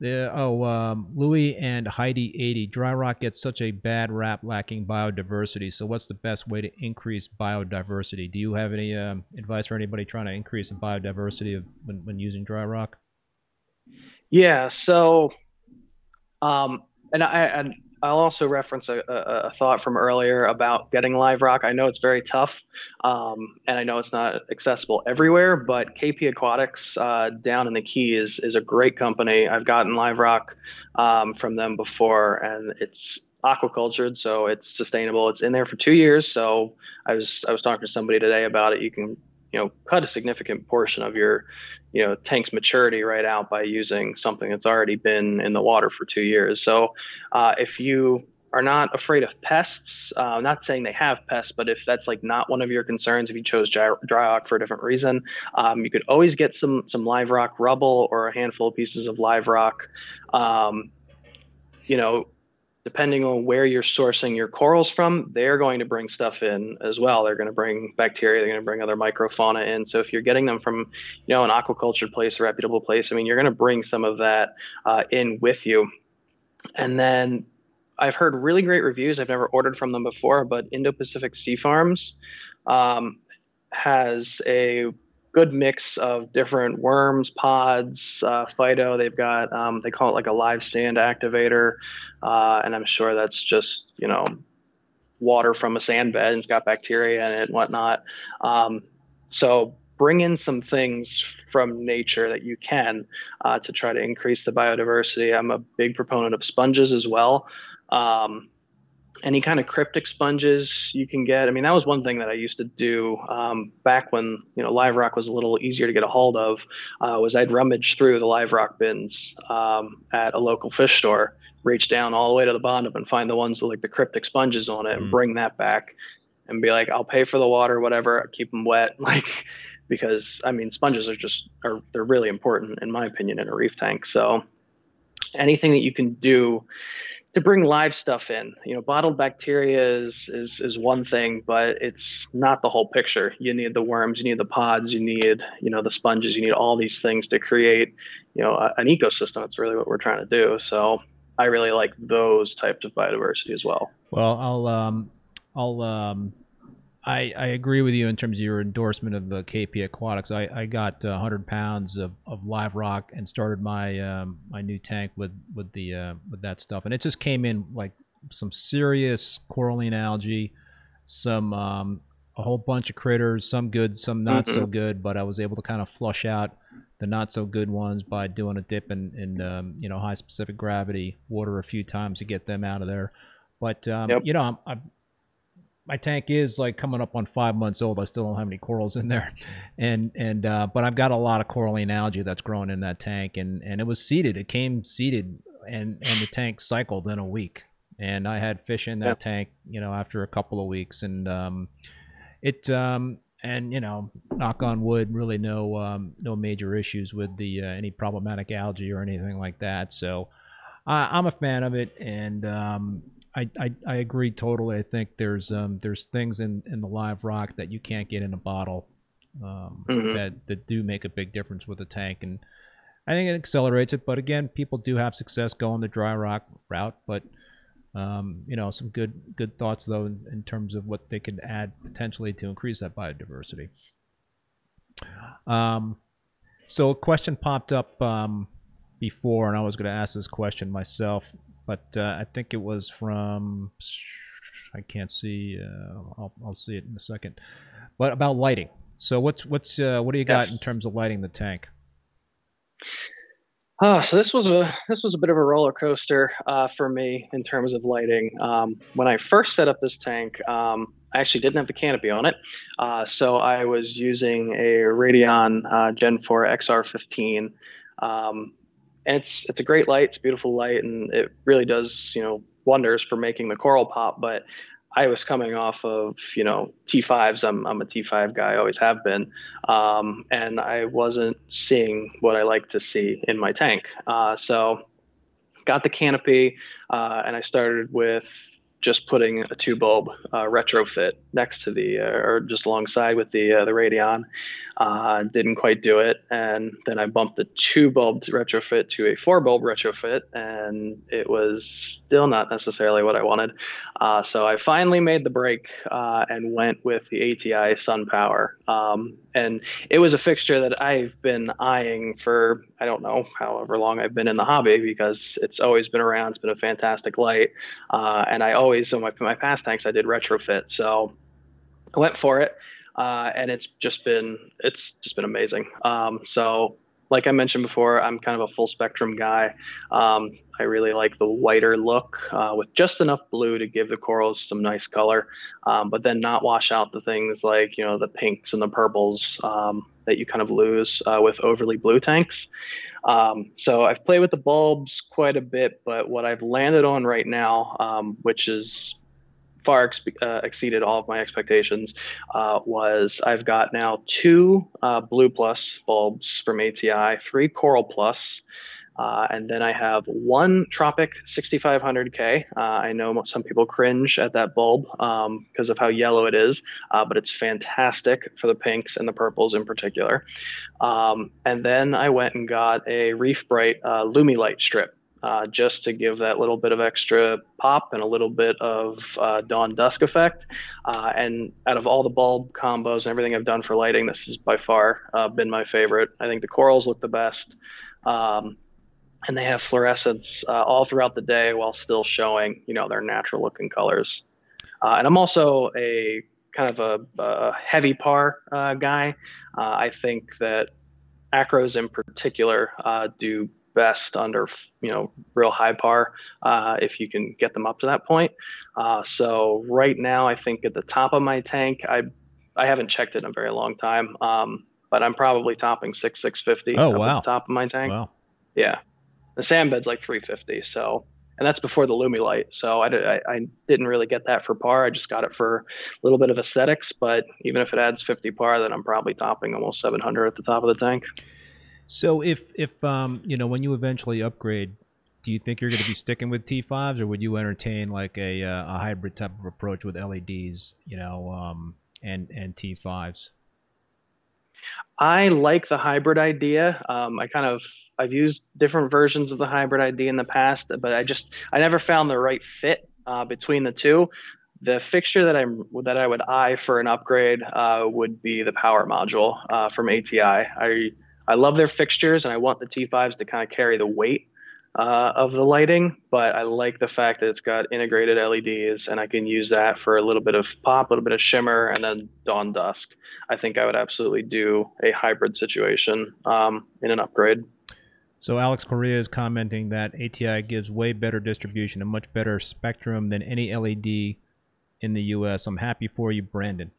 The, oh, um, Louis and Heidi 80. Dry rock gets such a bad rap lacking biodiversity. So, what's the best way to increase biodiversity? Do you have any um, advice for anybody trying to increase the biodiversity of when, when using dry rock? Yeah. So, um, and I and I'll also reference a, a, a thought from earlier about getting live rock. I know it's very tough, um, and I know it's not accessible everywhere. But KP Aquatics uh, down in the Key is is a great company. I've gotten live rock um, from them before, and it's aquacultured, so it's sustainable. It's in there for two years. So I was I was talking to somebody today about it. You can you know cut a significant portion of your you know tank's maturity right out by using something that's already been in the water for two years. So uh, if you are not afraid of pests, uh, not saying they have pests, but if that's like not one of your concerns, if you chose dry, dry rock for a different reason, um, you could always get some some live rock rubble or a handful of pieces of live rock. Um, you know, depending on where you're sourcing your corals from, they're going to bring stuff in as well. They're going to bring bacteria, they're going to bring other microfauna in. So if you're getting them from, you know, an aquaculture place, a reputable place, I mean, you're going to bring some of that uh, in with you. And then I've heard really great reviews. I've never ordered from them before, but Indo-Pacific Sea Farms um, has a good mix of different worms, pods, uh, phyto. They've got um, they call it like a live sand activator, uh, and I'm sure that's just you know water from a sand bed and it's got bacteria in it and whatnot. Um, so bring in some things from nature that you can uh, to try to increase the biodiversity. I'm a big proponent of sponges as well. Um, any kind of cryptic sponges you can get. I mean, that was one thing that I used to do um, back when you know live rock was a little easier to get a hold of. Uh, was I'd rummage through the live rock bins um, at a local fish store, reach down all the way to the bottom and find the ones with like the cryptic sponges on it, and Mm. bring that back, and be like, I'll pay for the water, whatever, keep them wet, *laughs* like because I mean sponges are just are they're really important in my opinion in a reef tank. So anything that you can do to bring live stuff in. You know, bottled bacteria is is is one thing, but it's not the whole picture. You need the worms, you need the pods, you need you know the sponges, you need all these things to create you know a, an ecosystem. That's really what we're trying to do. So I really like those types of biodiversity as well. Well, I'll um, I'll um, I I agree with you in terms of your endorsement of the KP Aquatics. I I got uh, 100 pounds of, of live rock and started my um, my new tank with with the uh, with that stuff, and it just came in like some serious coralline algae, some um, a whole bunch of critters, some good, some not mm-hmm. so good, but I was able to kind of flush out the not so good ones by doing a dip in, in um, you know high specific gravity water a few times to get them out of there. But um, yep. you know, I'm, I'm, my tank is like coming up on five months old. I still don't have any corals in there, and and uh, but I've got a lot of coralline algae that's growing in that tank, and and it was seeded. It came seeded, and and the tank cycled in a week, and I had fish in that tank, you know, after a couple of weeks, and um, it um, and you know, knock on wood, really no um, no major issues with the uh, any problematic algae or anything like that. So uh, I'm a fan of it, and um, I, I, I agree totally. I think there's um, there's things in, in the live rock that you can't get in a bottle um, mm-hmm. that that do make a big difference with a tank, and I think it accelerates it. But again, people do have success going the dry rock route, but um, you know, some good good thoughts though in, in, terms of what they can add potentially to increase that biodiversity. Um, so a question popped up um, before, and I was going to ask this question myself, but uh, I think it was from I can't see. Uh, I'll, I'll see it in a second. But about lighting. So what's what's uh, what do you got yes. in terms of lighting the tank? Oh, so this was a this was a bit of a roller coaster uh, for me in terms of lighting. Um, when I first set up this tank, um, I actually didn't have the canopy on it, uh, so I was using a Radion uh, Gen 4 XR15, um, and it's it's a great light. It's beautiful light, and it really does you know wonders for making the coral pop. But I was coming off of, you know, T5s. I'm, I'm a T5 guy, always have been. Um, and I wasn't seeing what I like to see in my tank. Uh, so got the canopy uh, and I started with just putting a two bulb uh, retrofit next to the, uh, or just alongside with the, uh, the Radion. Uh, didn't quite do it. And then I bumped the two bulb retrofit to a four bulb retrofit, and it was still not necessarily what I wanted. Uh, so I finally made the break uh, and went with the ATI Sun Power. Um, and it was a fixture that I've been eyeing for, I don't know, however long I've been in the hobby because it's always been around. It's been a fantastic light. And I always, in my, my past tanks, I did retrofit. So I went for it uh, and it's just been it's just been amazing. Um, so like I mentioned before, I'm kind of a full spectrum guy. Um, I really like the whiter look uh, with just enough blue to give the corals some nice color, um, but then not wash out the things like you know the pinks and the purples um, that you kind of lose uh, with overly blue tanks. Um, so I've played with the bulbs quite a bit, but what I've landed on right now, um, which is far ex- uh, exceeded all of my expectations uh, was I've got now two uh, Blue Plus bulbs from ATI, three Coral Plus, uh, and then I have one Tropic 6500K. Uh, I know some people cringe at that bulb because um, of how yellow it is, uh, but it's fantastic for the pinks and the purples in particular. Um, and then I went and got a Reef Brite Lumilight strip uh, just to give that little bit of extra pop and a little bit of uh, dawn dusk effect. Uh, and out of all the bulb combos and everything I've done for lighting, this has by far uh, been my favorite. I think the corals look the best. Um, and they have fluorescence uh, all throughout the day while still showing, you know, their natural looking colors. Uh, and I'm also a kind of a, a heavy par guy. I think that acros in particular do best under you know real high par uh, if you can get them up to that point. Uh, so right now, I think at the top of my tank, I I haven't checked it in a very long time, um, but I'm probably topping six six fifty. Oh wow! top of my tank. Wow. Yeah, the sand bed's like three fifty. So and that's before the Lumi light. So I, I, I, didn't really get that for par. I just got it for a little bit of aesthetics. But even if it adds 50 par, then I'm probably topping almost 700 at the top of the tank. So if if um you know when you eventually upgrade, do you think you're going to be sticking with T5s, or would you entertain like a uh, a hybrid type of approach with LEDs, you know, um, and and T5s? I like the hybrid idea. Um, I kind of I've used different versions of the hybrid idea in the past, but I just I never found the right fit uh, between the two. The fixture that I'm that I would eye for an upgrade uh, would be the power module uh, from ATI. I I love their fixtures and I want the T5s to kind of carry the weight uh, of the lighting, but I like the fact that it's got integrated LEDs and I can use that for a little bit of pop, a little bit of shimmer, and then dawn dusk. I think I would absolutely do a hybrid situation um, in an upgrade. So Alex Correa is commenting that ATI gives way better distribution, a much better spectrum than any LED in the U.S. I'm happy for you, Brandon.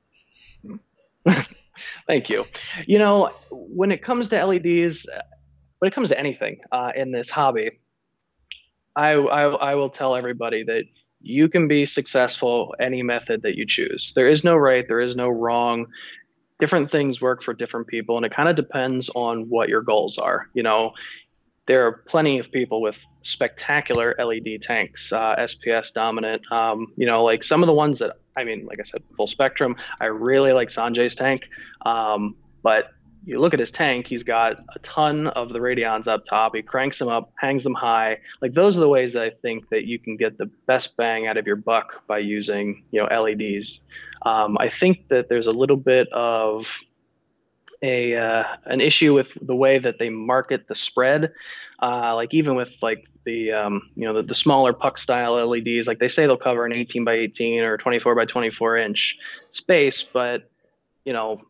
*laughs* *laughs* Thank you. You know, when it comes to LEDs, when it comes to anything uh, in this hobby, I, I, I will tell everybody that you can be successful any method that you choose. There is no right, there is no wrong. Different things work for different people, and it kind of depends on what your goals are. You know, there are plenty of people with spectacular LED tanks, uh, SPS dominant. Um, you know, like some of the ones that I mean, like I said, full spectrum. I really like Sanjay's tank, um, but you look at his tank, he's got a ton of the radions up top. He cranks them up, hangs them high. Like those are the ways that I think that you can get the best bang out of your buck by using, you know, LEDs. Um, I think that there's a little bit of a uh, an issue with the way that they market the spread. Uh, like even with like the um, you know the, the smaller puck style LEDs, like they say they'll cover an 18 by 18 or 24 by 24 inch space, but you know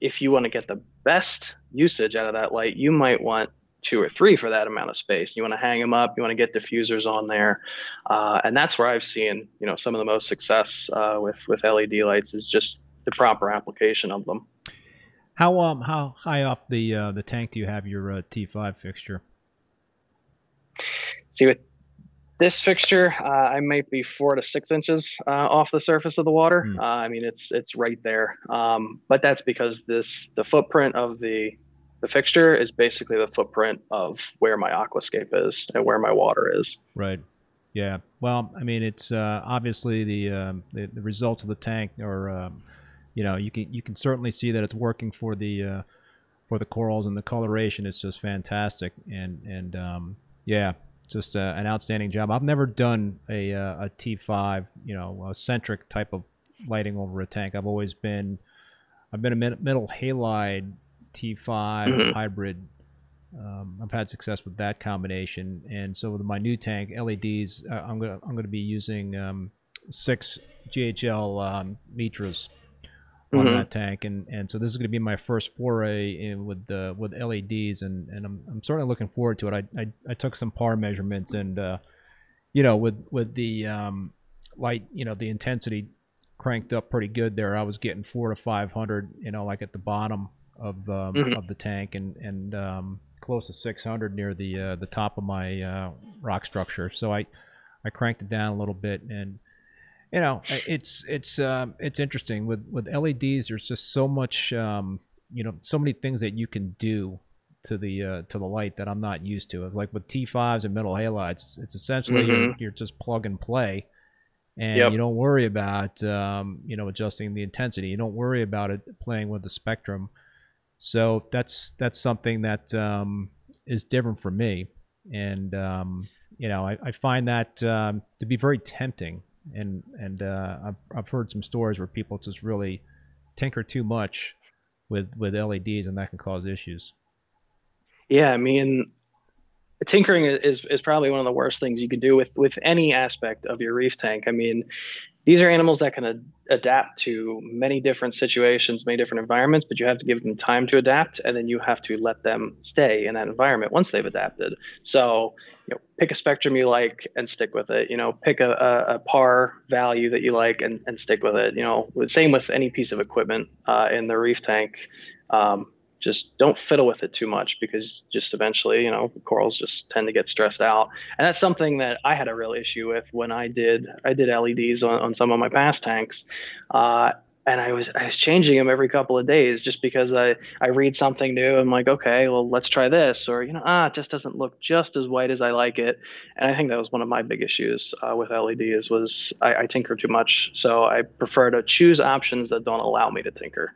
if you want to get the best usage out of that light, you might want two or three for that amount of space. You want to hang them up. You want to get diffusers on there, uh, and that's where I've seen you know some of the most success uh, with with LED lights is just the proper application of them. How um how high off the uh, the tank do you have your uh, T5 fixture? See with this fixture, uh, I might be four to six inches uh, off the surface of the water. Mm. I mean, it's it's right there. Um, but that's because this the footprint of the the fixture is basically the footprint of where my aquascape is and where my water is. Right. Yeah. Well, I mean, it's uh, obviously the, um, the, the results of the tank are um, you know you can you can certainly see that it's working for the uh, for the corals and the coloration is just fantastic and and um, yeah just uh, an outstanding job. I've never done a uh, a T5 you know a centric type of lighting over a tank. I've always been I've been a metal halide T5 mm-hmm. hybrid. Um, I've had success with that combination, and so with my new tank LEDs, uh, I'm gonna I'm gonna be using um, six GHL um, Mitras on mm-hmm. that tank, and and so this is going to be my first foray in with the with LEDs, and and I'm I'm certainly looking forward to it. I I, I took some par measurements, and uh, you know with with the um, light, you know the intensity cranked up pretty good there. I was getting four to five hundred, you know, like at the bottom of um, mm-hmm. of the tank, and and um, close to 600 near the uh, the top of my uh, rock structure. So I I cranked it down a little bit and you know, it's it's um, it's interesting with with LEDs. There's just so much, um, you know, so many things that you can do to the uh, to the light that I'm not used to. It's like with T5s and metal halides, it's essentially mm-hmm. you're, you're, just plug and play, and yep. you don't worry about um, you know adjusting the intensity. You don't worry about it playing with the spectrum. So that's that's something that um, is different for me, and um, you know I, I find that um, to be very tempting and and uh, I've I've heard some stories where people just really tinker too much with with LEDs, and that can cause issues. Yeah, I mean, tinkering is is probably one of the worst things you can do with with any aspect of your reef tank. I mean, these are animals that can ad- adapt to many different situations, many different environments, but you have to give them time to adapt, and then you have to let them stay in that environment once they've adapted. So, you know, pick a spectrum you like and stick with it. You know, pick a, a, a par value that you like and, and stick with it. You know, same with any piece of equipment uh, in the reef tank. Um, just don't fiddle with it too much because just eventually, you know, corals just tend to get stressed out. And that's something that I had a real issue with when I did I did LEDs on, on some of my past tanks. Uh, and I was I was changing them every couple of days just because I I read something new. I'm like, okay, well let's try this, or you know, ah, it just doesn't look just as white as I like it. And I think that was one of my big issues uh, with LEDs was I, I tinker too much. So I prefer to choose options that don't allow me to tinker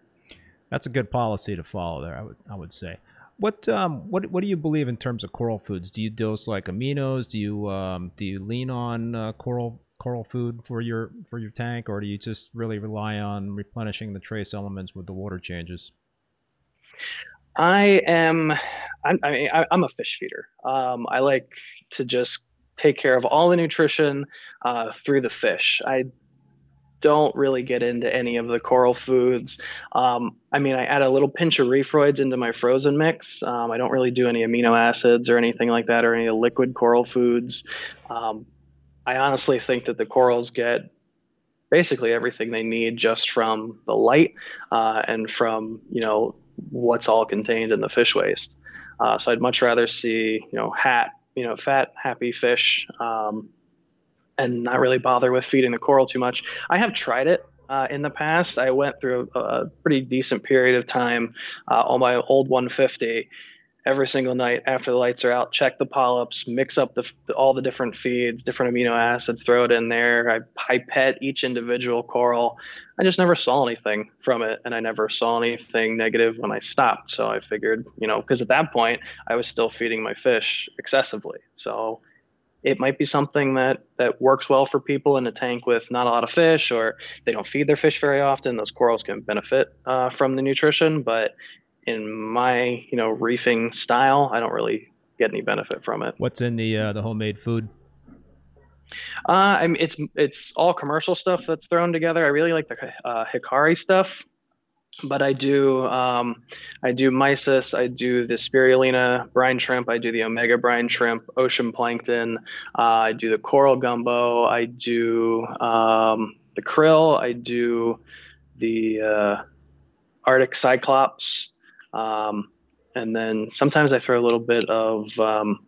that's a good policy to follow there. I would I would say. What um what what do you believe in terms of coral foods? Do you dose like aminos? Do you um do you lean on uh, coral coral food for your for your tank, or do you just really rely on replenishing the trace elements with the water changes? I am. I'm, I mean, I, I'm a fish feeder. Um, I like to just take care of all the nutrition uh, through the fish. I don't really get into any of the coral foods. Um, I mean, I add a little pinch of reefroids into my frozen mix. Um, I don't really do any amino acids or anything like that or any liquid coral foods. Um, I honestly think that the corals get basically everything they need just from the light uh, and from you know what's all contained in the fish waste. Uh, so I'd much rather see you know hat you know fat happy fish um, and not really bother with feeding the coral too much. I have tried it uh, in the past. I went through a, a pretty decent period of time uh, on my old 150 every single night after the lights are out. Check the polyps, mix up the, all the different feeds, different amino acids, throw it in there. I pipette each individual coral. I just never saw anything from it, and I never saw anything negative when I stopped. So I figured, you know, because at that point I was still feeding my fish excessively. So it might be something that that works well for people in a tank with not a lot of fish or they don't feed their fish very often. Those corals can benefit uh, from the nutrition but in my you know reefing style i don't really get any benefit from it. What's in the uh, the homemade food? Uh, I mean, it's it's all commercial stuff that's thrown together. I really like the uh, Hikari stuff but I do um, I do mysis, I do the spirulina brine shrimp, I do the omega brine shrimp, ocean plankton, uh, I do the coral gumbo, I do um, the krill, I do the uh, Arctic cyclops, um, and then sometimes I throw a little bit of um,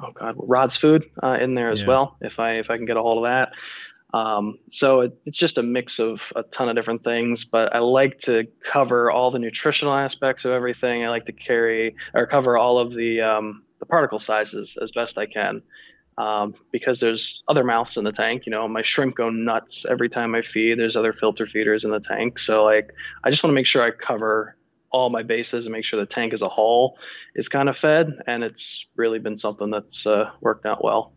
oh god, Rod's food uh, in there as yeah. well if I if I can get a hold of that. Um, so it, it's just a mix of a ton of different things, but I like to cover all the nutritional aspects of everything. I like to carry or cover all of the um, the particle sizes as best I can. Um, because there's other mouths in the tank. You know, my shrimp go nuts every time I feed. There's other filter feeders in the tank, so like I just want to make sure I cover all my bases and make sure the tank as a whole is kind of fed. And it's really been something that's uh, worked out well.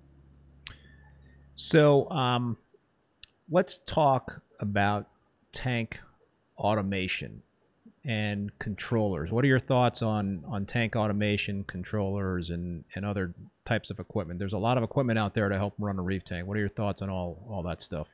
So, um, let's talk about tank automation and controllers. What are your thoughts on on tank automation, controllers, and and other types of equipment? There's a lot of equipment out there to help run a reef tank. What are your thoughts on all all that stuff?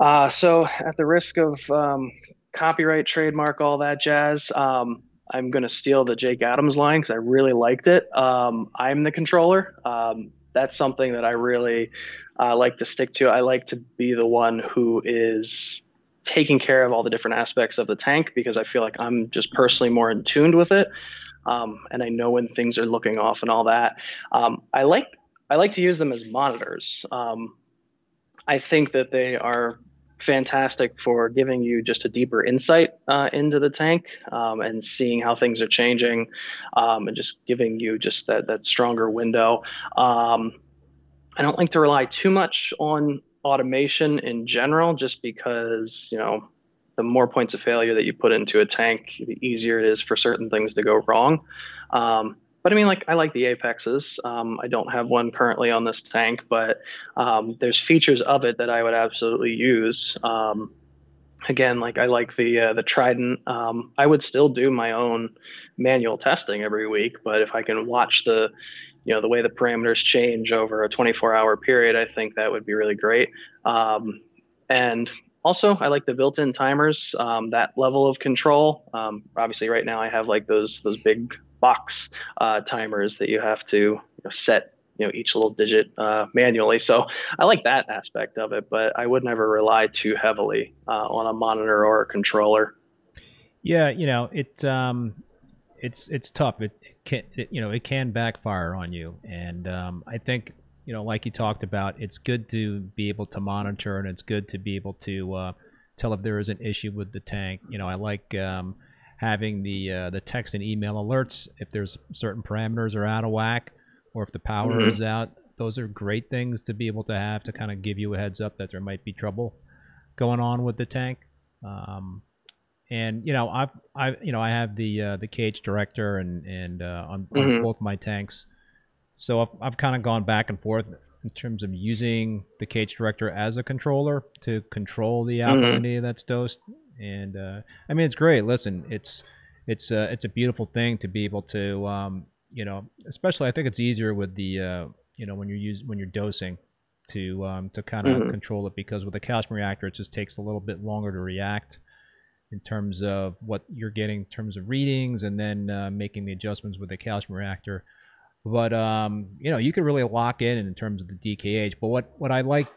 Uh, so, at the risk of um, copyright, trademark, all that jazz, um, I'm going to steal the Jake Adams line because I really liked it. Um, I'm the controller. Um, that's something that I really uh, like to stick to. I like to be the one who is taking care of all the different aspects of the tank because I feel like I'm just personally more in tuned with it. Um, and I know when things are looking off and all that. Um, I like I like to use them as monitors. Um, I think that they are fantastic for giving you just a deeper insight uh, into the tank um, and seeing how things are changing um, and just giving you just that that stronger window. Um, I don't like to rely too much on automation in general, just because, you know, the more points of failure that you put into a tank, the easier it is for certain things to go wrong. Um, but I mean, like I like the apexes. Um, I don't have one currently on this tank, but um, there's features of it that I would absolutely use. Um, again, like I like the uh, the Trident. Um, I would still do my own manual testing every week, but if I can watch the you know the way the parameters change over a 24 hour period i think that would be really great um, and also i like the built-in timers um, that level of control um, obviously right now i have like those those big box uh, timers that you have to you know, set you know each little digit uh, manually. So i like that aspect of it but i would never rely too heavily uh, on a monitor or a controller. Yeah you know it um it's it's tough. It can it, you know it can backfire on you. And um, i think you know like you talked about it's good to be able to monitor and it's good to be able to uh, tell if there is an issue with the tank. You know i like um, having the uh, the text and email alerts if there's certain parameters are out of whack or if the power mm-hmm. is out those are great things to be able to have to kind of give you a heads up that there might be trouble going on with the tank um, and you know I've I you know I have the uh, the KH director and and uh, on, mm-hmm. on, both my tanks, so I've I've kind of gone back and forth in terms of using the KH director as a controller to control the alkalinity mm-hmm. that's dosed, and uh, I mean it's great. Listen, it's it's a it's a beautiful thing to be able to um, you know, especially I think it's easier with the uh, you know when you're use when you're dosing to um, to kind of mm-hmm. control it because with a calcium reactor it just takes a little bit longer to react in terms of what you're getting in terms of readings and then uh, making the adjustments with the calcium reactor. But um, you know you can really lock in in terms of the DKH. But what what I like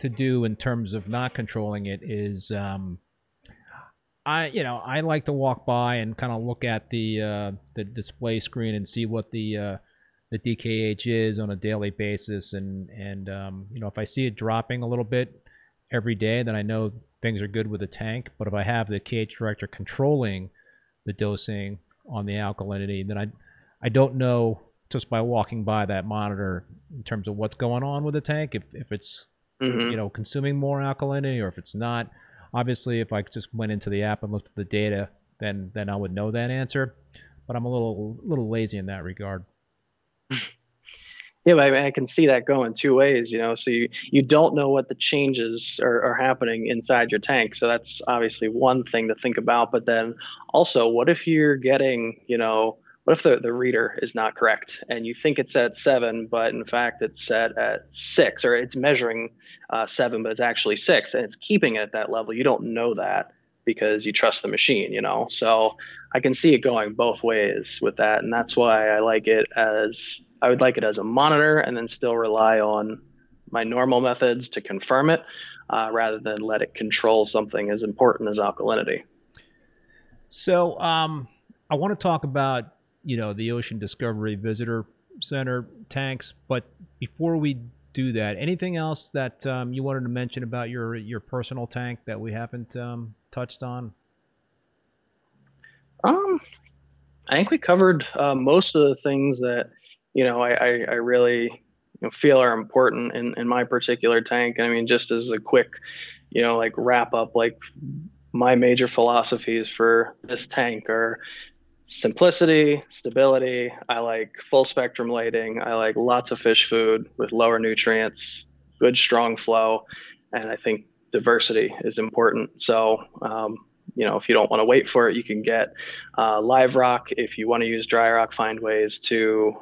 to do in terms of not controlling it is um, I you know I like to walk by and kind of look at the uh, the display screen and see what the uh, the DKH is on a daily basis, and and um, you know if I see it dropping a little bit every day, then I know things are good with the tank. But if I have the KH director controlling the dosing on the alkalinity, then I I don't know just by walking by that monitor in terms of what's going on with the tank if if it's mm-hmm. you know consuming more alkalinity or if it's not Obviously, if I just went into the app and looked at the data, then then I would know that answer. But I'm a little little lazy in that regard. Yeah, I, mean, I can see that going two ways, you know. So you, you don't know what the changes are, are happening inside your tank. So that's obviously one thing to think about. But then also, what if you're getting, you know, what if the, the reader is not correct and you think it's at seven, but in fact it's set at six, or it's measuring uh, seven, but it's actually six, and it's keeping it at that level? You don't know that because you trust the machine, you know? So I can see it going both ways with that. And that's why I like it as I would like it as a monitor and then still rely on my normal methods to confirm it uh, rather than let it control something as important as alkalinity. So um, I want to talk about you know the Ocean Discovery Visitor Center tanks. But before we do that, anything else that um, you wanted to mention about your your personal tank that we haven't um, touched on? Um, I think we covered uh, most of the things that you know I I, I really you know, feel are important in in my particular tank. And I mean, just as a quick, you know, like wrap up, like my major philosophies for this tank are simplicity, stability. I like full spectrum lighting. I like lots of fish food with lower nutrients, good strong flow, and I think diversity is important. So, um, you know, if you don't want to wait for it, you can get uh, live rock. If you want to use dry rock, find ways to,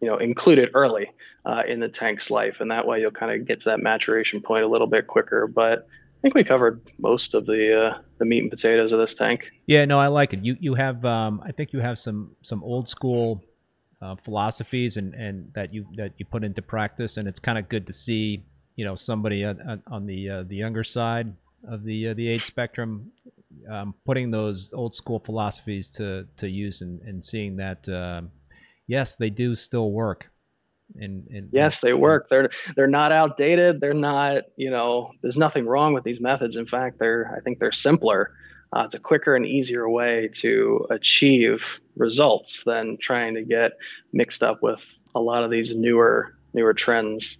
you know, include it early uh, in the tank's life, and that way you'll kind of get to that maturation point a little bit quicker. But I think we covered most of the uh, the meat and potatoes of this tank. Yeah, no, I like it. You you have um, I think you have some some old school uh, philosophies and, and that you that you put into practice, and it's kind of good to see you know somebody on, on the uh, the younger side of the uh, the age spectrum um, putting those old school philosophies to to use and, and seeing that um, yes they do still work and, and yes they work. They're they're not outdated. They're not you know there's nothing wrong with these methods. In fact they're i think they're simpler. Uh, it's a quicker and easier way to achieve results than trying to get mixed up with a lot of these newer newer trends.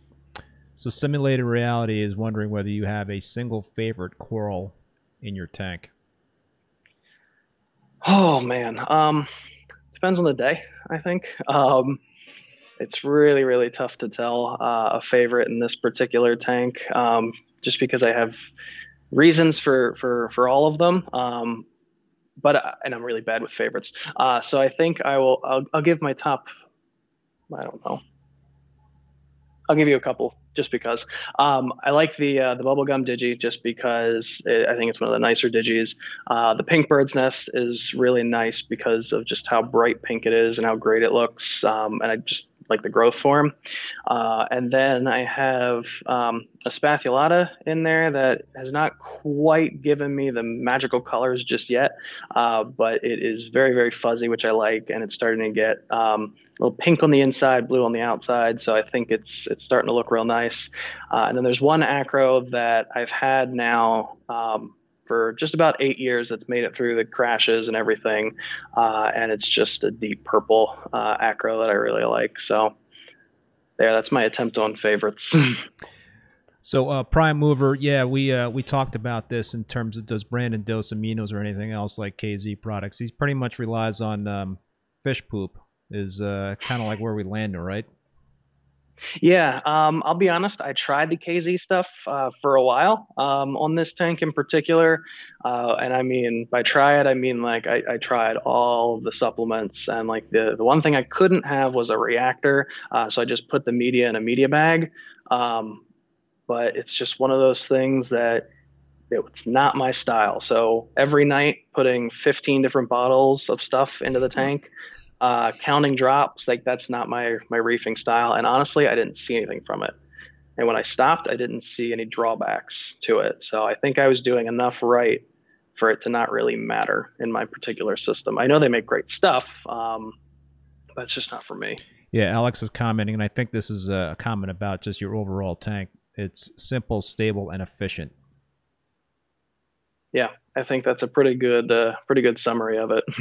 So simulated reality is wondering whether you have a single favorite coral in your tank. Oh man. Um depends on the day i think. Um it's really really tough to tell uh, a favorite in this particular tank um, just because I have reasons for for for all of them. Um, but uh, and I'm really bad with favorites. Uh, so I think I will. I'll, I'll give my top. I don't know. I'll give you a couple just because. Um, I like the uh, the bubblegum digi just because it, I think it's one of the nicer digis. Uh, the pink bird's nest is really nice because of just how bright pink it is and how great it looks. Um, and I just like the growth form. Uh, and then I have um, a spathulata in there that has not quite given me the magical colors just yet, uh, but it is very, very fuzzy, which I like, and it's starting to get um, a little pink on the inside, blue on the outside. So I think it's it's starting to look real nice. Uh, and then there's one acro that I've had now. Um, for just about eight years that's made it through the crashes and everything. Uh, and it's just a deep purple uh, acro that I really like. So there, that's my attempt on favorites. *laughs* so uh, prime mover, yeah, we uh, we talked about this in terms of does Brandon dose aminos or anything else like KZ products. He pretty much relies on um, fish poop. Is uh, kind of like where we landed, right? Yeah, um, I'll be honest. I tried the KZ stuff uh, for a while um, on this tank in particular, uh, and I mean by try it, I mean like I, I tried all the supplements, and like the the one thing I couldn't have was a reactor, uh, so I just put the media in a media bag. Um, but it's just one of those things that it's not my style. So every night, putting 15 different bottles of stuff into the tank uh, counting drops like that's not my my reefing style. And honestly i didn't see anything from it. And when i stopped i didn't see any drawbacks to it. So i think i was doing enough right for it to not really matter in my particular system. I know they make great stuff um, but it's just not for me. Yeah alex is commenting and i think this is a comment about just your overall tank. It's simple stable and efficient. Yeah i think that's a pretty good uh, pretty good summary of it. *laughs*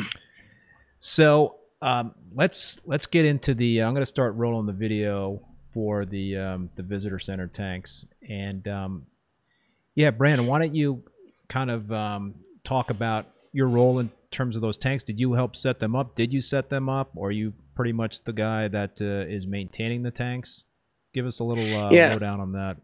So um, let's let's get into the. I'm going to start rolling the video for the um, the visitor center tanks, and um, yeah, Brandon, why don't you kind of um, talk about your role in terms of those tanks? Did you help set them up? Did you set them up, or are you pretty much the guy that uh, is maintaining the tanks? Give us a little uh, yeah. lowdown on that.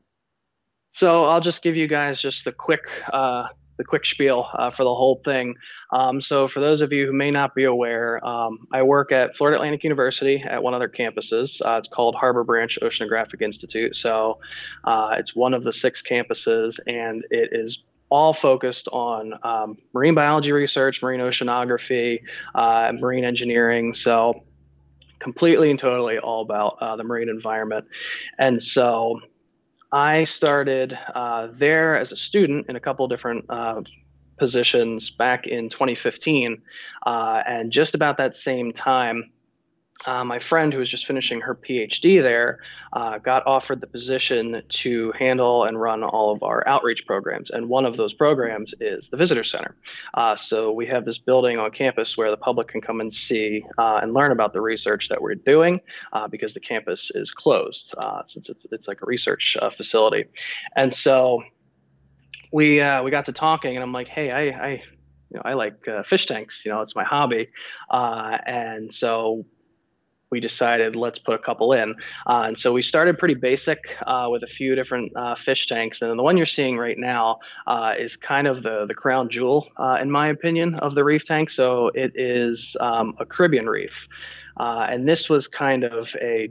So I'll just give you guys just the quick uh, the quick spiel uh, for the whole thing. Um, so, for those of you who may not be aware, um, I work at Florida Atlantic University at one of their campuses. Uh, it's called Harbor Branch Oceanographic Institute. So, uh, it's one of the six campuses, and it is all focused on um, marine biology research, marine oceanography, uh, marine engineering. So, completely and totally all about uh, the marine environment. And so, I started uh, there as a student in a couple different uh, positions back in 2015. Uh, and just about that same time, uh, my friend who was just finishing her PhD there uh, got offered the position to handle and run all of our outreach programs. And one of those programs is the Visitor Center. Uh, so we have this building on campus where the public can come and see uh, and learn about the research that we're doing uh, because the campus is closed uh, since it's, it's like a research facility. And so we we got to talking, and I'm like, hey, I, I you know, I like uh, fish tanks. You know, it's my hobby, uh, and so we decided let's put a couple in. Uh, and so we started pretty basic uh, with a few different uh, fish tanks. And the one you're seeing right now uh, is kind of the, the crown jewel, uh, in my opinion, of the reef tank. So it is um, a Caribbean reef. And this was kind of a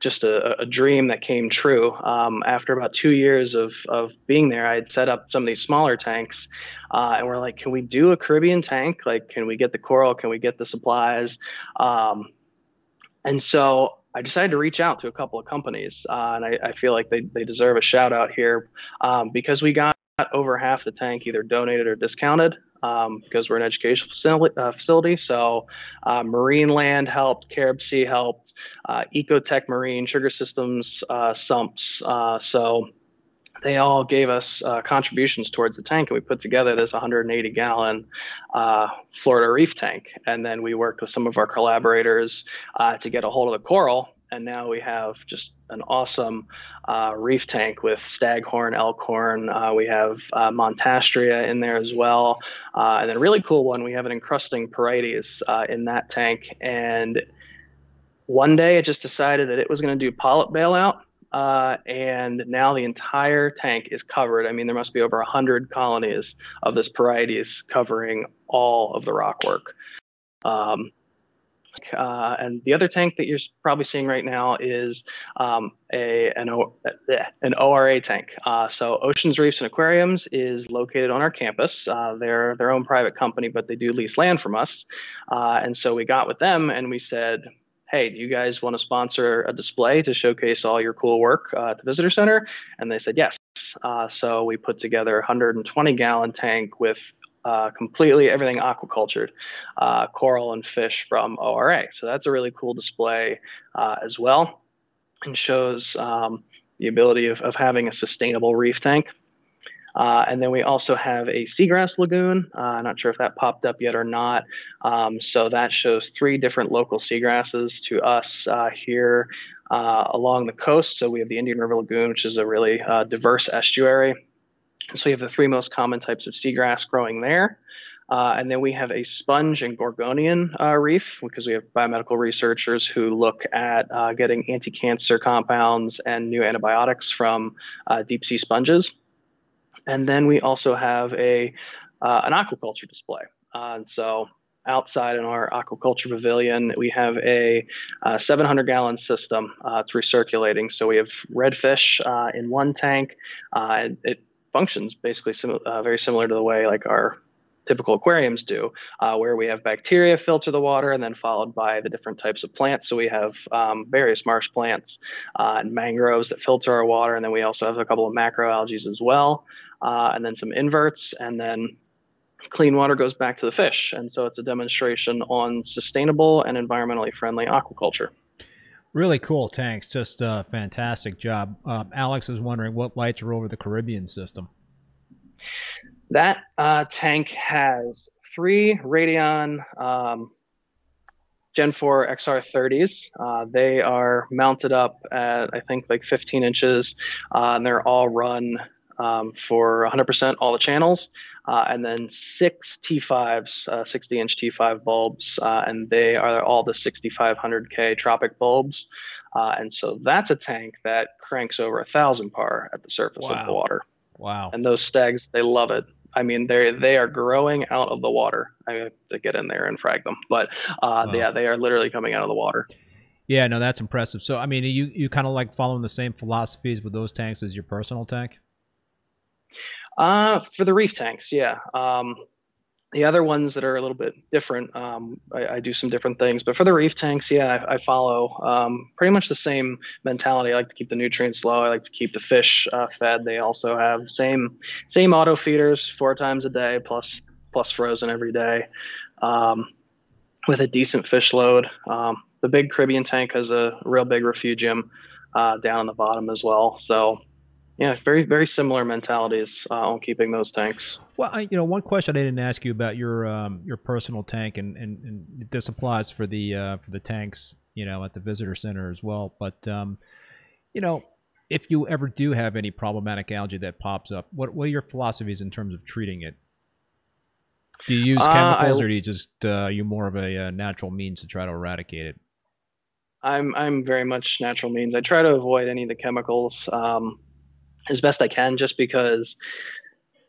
just a, a, dream that came true. Um, after about two years of, of being there, I had set up some of these smaller tanks, uh, and we're like, can we do a Caribbean tank? Like, can we get the coral? Can we get the supplies? Um, and so I decided to reach out to a couple of companies, uh, and I, I, feel like they, they deserve a shout out here um, because we got over half the tank either donated or discounted um, because we're an educational facility. Uh, facility. So uh, Marine Land helped, Carib Sea helped, uh, Ecotech Marine, Trigger Systems, uh, Sumps. Uh, so they all gave us uh, contributions towards the tank, and we put together this 180 gallon uh, Florida reef tank. And then we worked with some of our collaborators uh, to get a hold of the coral. And now we have just an awesome uh, reef tank with staghorn, elkhorn. Uh, we have uh, Montastrea in there as well. and then a really cool one, we have an encrusting Porites in that tank. And one day it just decided that it was going to do polyp bailout uh, and now the entire tank is covered. I mean, there must be over 100 colonies of this Porites covering all of the rockwork. Um, uh, and the other tank that you're probably seeing right now is um, a an, o, an ORA tank. Uh, so Oceans Reefs and Aquariums is located on our campus. Uh, they're their own private company, but they do lease land from us. Uh, and so we got with them and we said, hey, do you guys want to sponsor a display to showcase all your cool work uh, at the visitor center? And they said yes. Uh, so we put together a 120 gallon tank with uh, completely everything aquacultured, uh, coral and fish from ORA. So that's a really cool display uh, as well and shows um, the ability of, of having a sustainable reef tank. Uh, and then we also have a seagrass lagoon. Uh, not sure if that popped up yet or not. Um, so that shows three different local seagrasses to us uh, here uh, along the coast. So we have the Indian River Lagoon, which is a really uh, diverse estuary. so we have the three most common types of seagrass growing there. Uh, and then we have a sponge and gorgonian uh, reef because we have biomedical researchers who look at uh, getting anti-cancer compounds and new antibiotics from uh, deep sea sponges. And then we also have a uh, an aquaculture display. Uh, so outside in our aquaculture pavilion, we have a uh, 700 gallon system. Uh, it's recirculating. So we have redfish uh, in one tank. it functions basically sim- very similar to the way like our typical aquariums do, uh, where we have bacteria filter the water and then followed by the different types of plants. So we have um, various marsh plants uh, and mangroves that filter our water. And then we also have a couple of macroalgae as well, uh, and then some inverts. And then clean water goes back to the fish. And so it's a demonstration on sustainable and environmentally friendly aquaculture. Really cool tanks. Just a fantastic job. Um, Alex is wondering what lights are over the Caribbean system. That uh, tank has three Radion um, Gen 4 XR30s. Uh, they are mounted up at, I think, like 15 inches, uh, and they're all run um, for 100% all the channels. Uh, and then six T5s, 60 uh, inch T5 bulbs, uh, and they are all the 6500K Tropic bulbs. Uh, and so that's a tank that cranks over a thousand par at the surface wow. of the water. Wow. And those stags, they love it. I mean, they they are growing out of the water. I have to get in there and frag them, but uh, wow. yeah, they are literally coming out of the water. Yeah, no, that's impressive. So, I mean, you you kind of like following the same philosophies with those tanks as your personal tank? Uh, for the reef tanks, yeah. Um, the other ones that are a little bit different, um, I, I, do some different things. But for the reef tanks, yeah, I, I follow um, pretty much the same mentality. I like to keep the nutrients low. I like to keep the fish uh, fed. They also have same same auto feeders four times a day, plus plus frozen every day, um, with a decent fish load. Um, the big Caribbean tank has a real big refugium uh, down on the bottom as well. So yeah, very very similar mentalities uh, on keeping those tanks. Well, I, you know, one question I didn't ask you about your um, your personal tank, and, and, and this applies for the uh, for the tanks, you know, at the visitor center as well. But um, you know, if you ever do have any problematic algae that pops up, what what are your philosophies in terms of treating it? Do you use chemicals, uh, or do you just uh, you more of a, a uh, natural means to try to eradicate it? I'm I'm very much natural means. I try to avoid any of the chemicals. Um, as best I can, just because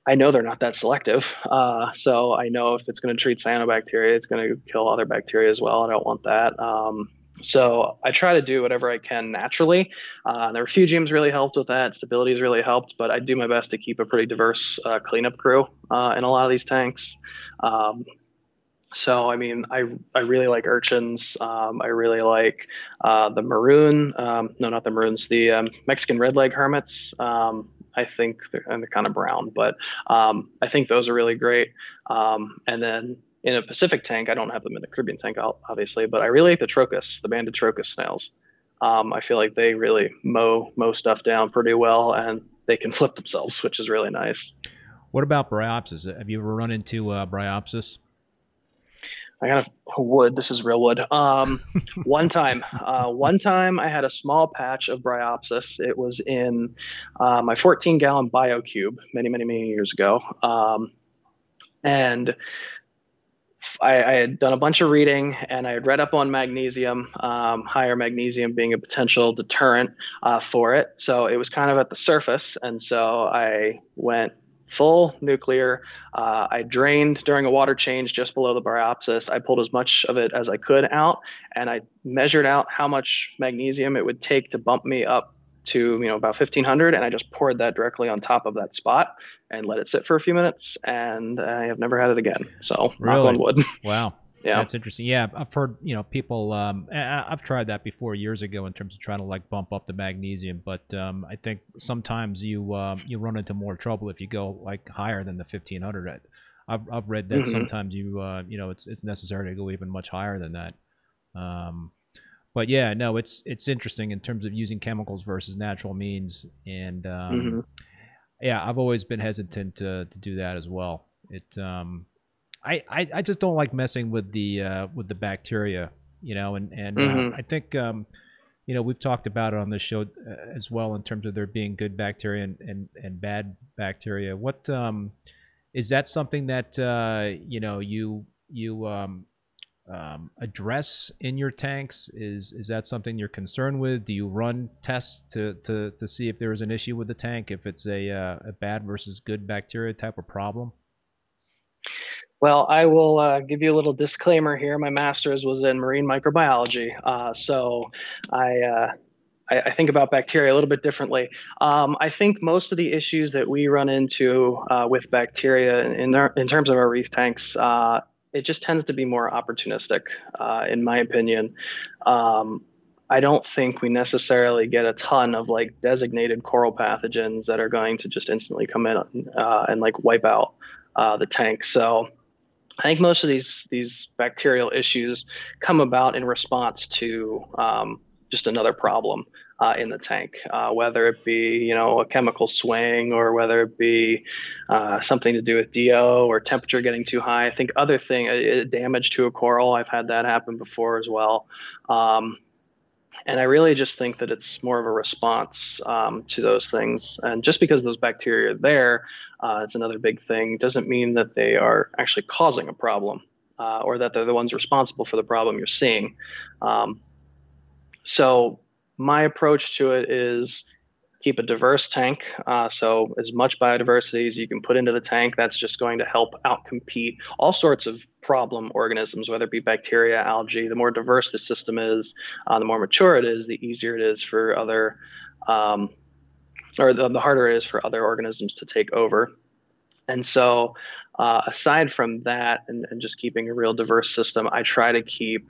I know they're not that selective. Uh, so I know if it's going to treat cyanobacteria, it's going to kill other bacteria as well. I don't want that. Um, so I try to do whatever I can naturally. Uh, the refugiums really helped with that. Stability has really helped, but I do my best to keep a pretty diverse uh, cleanup crew uh, in a lot of these tanks. Um, so I mean, I I really like urchins. Um, I really like uh, the maroon. Um, no, not the maroons. The um, Mexican red leg hermits. Um, I think they're, and they're kind of brown, but um, I think those are really great. And then in a Pacific tank, I don't have them in the Caribbean tank, obviously, but I really like the trochus, the banded trochus snails. I feel like they really mow mow stuff down pretty well, and they can *laughs* flip themselves, which is really nice. What about bryopsis? Have you ever run into uh, bryopsis? I got a wood. This is real wood. Um, *laughs* one time, uh, one time I had a small patch of bryopsis. It was in uh, my 14 gallon BioCube many, many, many years ago. Um, and I, I, had done a bunch of reading and I had read up on magnesium, um, higher magnesium being a potential deterrent uh, for it. So it was kind of at the surface. And so I went full nuclear. Uh, I drained during a water change just below the bryopsis. I pulled as much of it as I could out, and I measured out how much magnesium it would take to bump me up to you know about 1500 and i just poured that directly on top of that spot and let it sit for a few minutes and i have never had it again so really? knock on wood *laughs* wow yeah, that's interesting. Yeah, I've heard you know people. Um, I've tried that before years ago in terms of trying to like bump up the magnesium, but um, I think sometimes you uh, you run into more trouble if you go like higher than the 1500. I've I've read that mm-hmm. sometimes you uh, you know it's it's necessary to go even much higher than that. Um, but yeah, no, it's it's interesting in terms of using chemicals versus natural means, and um, mm-hmm. yeah, I've always been hesitant to to do that as well. It um, I, I, I just don't like messing with the uh, with the bacteria, you know, and and uh, mm-hmm. uh, I think um, you know we've talked about it on this show uh, as well in terms of there being good bacteria and, and, and bad bacteria. What um, is that something that uh, you know you you um, um, address in your tanks? Is is that something you're concerned with? Do you run tests to to, to see if there is an issue with the tank, if it's a uh, a bad versus good bacteria type of problem? Well, I will uh, give you a little disclaimer here. My master's was in marine microbiology, uh, so I, uh, I, I think about bacteria a little bit differently. Um, I think most of the issues that we run into uh, with bacteria in our, in terms of our reef tanks uh, it just tends to be more opportunistic, uh, in my opinion. Um, I don't think we necessarily get a ton of like designated coral pathogens that are going to just instantly come in and like wipe out uh, the tank. So I think most of these these bacterial issues come about in response to um, just another problem uh, in the tank, uh, whether it be you know a chemical swing or whether it be uh, something to do with DO or temperature getting too high. I think other thing, uh, damage to a coral. I've had that happen before as well. Um, and I really just think that it's more of a response um, to those things. And just because those bacteria are there, uh, it's another big thing, doesn't mean that they are actually causing a problem uh, or that they're the ones responsible for the problem you're seeing. Um, so my approach to it is keep a diverse tank. Uh, so as much biodiversity as you can put into the tank, that's just going to help outcompete all sorts of problem organisms, whether it be bacteria, algae. The more diverse the system is, uh, the more mature it is, the easier it is for other, um, or the, the, harder it is for other organisms to take over. And so, uh, aside from that, and, and just keeping a real diverse system, I try to keep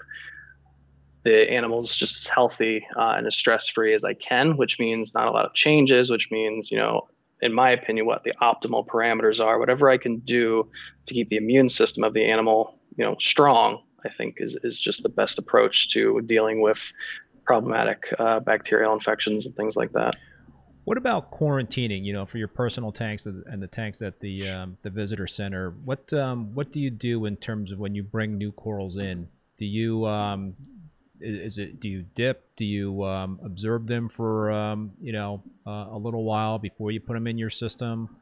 the animals just as healthy uh, and as stress free as I can, which means not a lot of changes, which means, you know, in my opinion, what the optimal parameters are, whatever I can do to keep the immune system of the animal, you know, strong, I think is, is just the best approach to dealing with problematic uh, bacterial infections and things like that. What about quarantining? You know, for your personal tanks and the tanks at the um, the visitor center, what um, what do you do in terms of when you bring new corals in? Do you um, is, it do you dip? Do you um, observe them for um, you know uh, a little while before you put them in your system?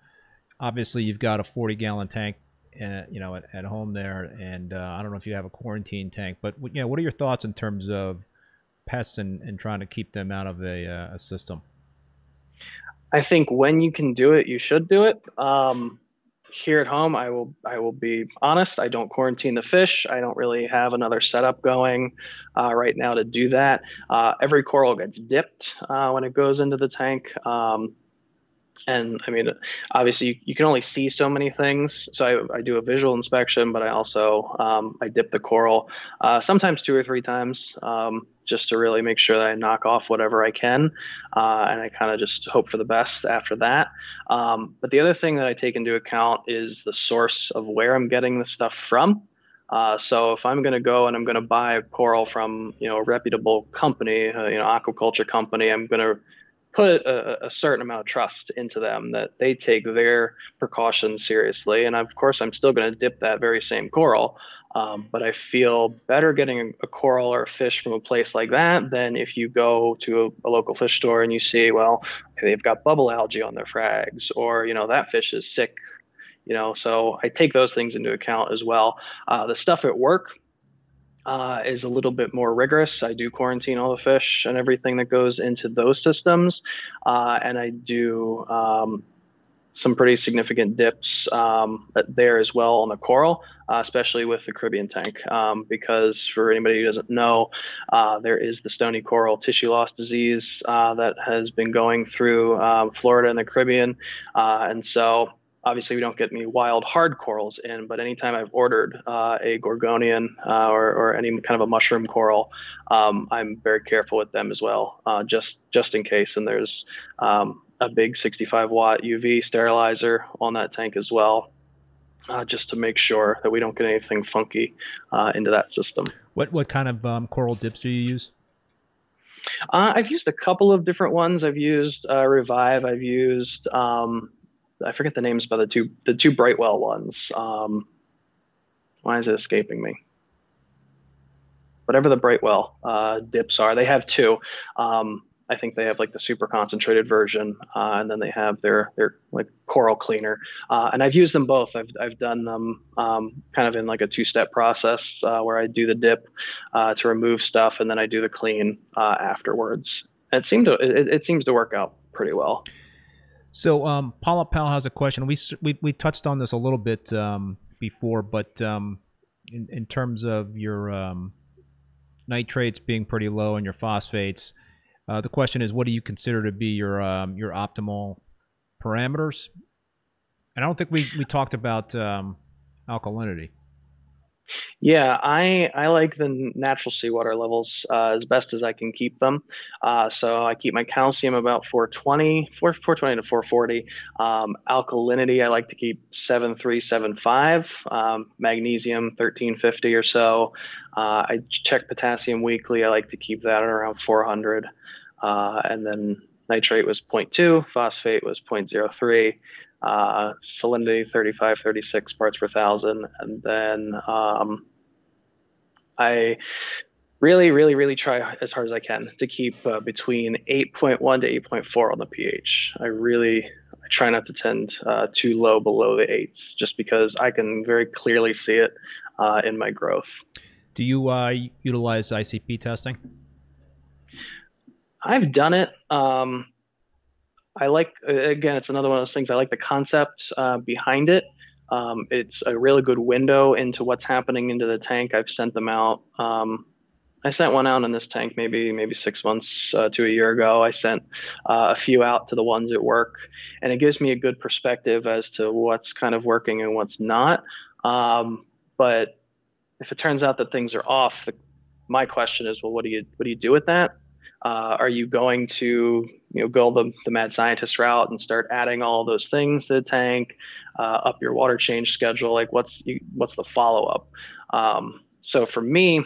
Obviously, you've got a 40 gallon tank, uh, you know, at, at home there, and uh, I don't know if you have a quarantine tank, but you know, what are your thoughts in terms of pests and, and trying to keep them out of a, uh, a system? I think when you can do it, you should do it. Um, here at home, I will I will be honest. I don't quarantine the fish. I don't really have another setup going uh, right now to do that. Uh, every coral gets dipped uh, when it goes into the tank. Um, and I mean, obviously, you, you, can only see so many things. So I, I do a visual inspection, but I also um, I dip the coral uh, sometimes two or three times. Um, just to really make sure that I knock off whatever I can. Uh, and I kind of just hope for the best after that. Um, but the other thing that I take into account is the source of where I'm getting the stuff from. Uh, so if I'm going to go and I'm going to buy coral from you know a reputable company, uh, you know aquaculture company, I'm going to put a, a, certain amount of trust into them that they take their precautions seriously. And of course, I'm still going to dip that very same coral. Um, but I feel better getting a, coral or a fish from a place like that than if you go to a, a, local fish store and you see, well, they've got bubble algae on their frags, or you know that fish is sick. You know, so I take those things into account as well. Uh, the stuff at work uh, is a little bit more rigorous. I do quarantine all the fish and everything that goes into those systems, uh, and I do um, some pretty significant dips um, there as well on the coral, uh, especially with the Caribbean tank. Um, because for anybody who doesn't know, uh, there is the stony coral tissue loss disease uh, that has been going through um, Florida and the Caribbean. Uh, and so obviously we don't get any wild hard corals in, but anytime I've ordered uh, a gorgonian uh, or, or, any kind of a mushroom coral, um, I'm very careful with them as well, just just in case. And there's um, a big 65 watt UV sterilizer on that tank as well, uh, just to make sure that we don't get anything funky uh, into that system. What what kind of um, coral dips do you use? Uh, I've used a couple of different ones. I've used uh, Revive. I've used um, I forget the names, but the two the two Brightwell ones. Um, why is it escaping me? Whatever the Brightwell uh, dips are, they have two. Um, I think they have like the super concentrated version, uh, and then they have their their like coral cleaner. Uh, and I've used them both. I've I've done them um, kind of in like a two step process uh, where I do the dip uh, to remove stuff, and then I do the clean uh, afterwards. And it seemed to it, it seems to work out pretty well. So um, Paula Pal has a question. We we we touched on this a little bit um, before, but um, in in terms of your um, nitrates being pretty low and your phosphates uh, the question is, what do you consider to be your um, your optimal parameters? And I don't think we, we talked about um, alkalinity. Yeah, I I like the natural seawater levels uh, as best as I can keep them. Uh, so I keep my calcium about 420, 420 to 440. Um, alkalinity I like to keep 7375. Um, magnesium 1350 or so. Uh, I check potassium weekly. I like to keep that at around 400. Uh, and then nitrate was 0.2, phosphate was 0.03 uh, salinity 35, 36 parts per thousand. And then um, I really, really, really try as hard as I can to keep uh, between 8.1 to 8.4 on the pH. I really I try not to tend uh, too low below the eights just because I can very clearly see it uh, in my growth. Do you uh, utilize ICP testing? I've done it. Um, I like again, it's another one of those things. I like the concept uh, behind it. Um, it's a really good window into what's happening into the tank. I've sent them out. Um, I sent one out in this tank maybe maybe six months uh, to a year ago. I sent uh, a few out to the ones at work, and it gives me a good perspective as to what's kind of working and what's not. Um, but if it turns out that things are off, the, my question is, well, what do you what do you do with that? Uh, are you going to you know go the, the mad scientist route and start adding all those things to the tank, uh, up your water change schedule? Like what's what's the follow up? Um, so for me,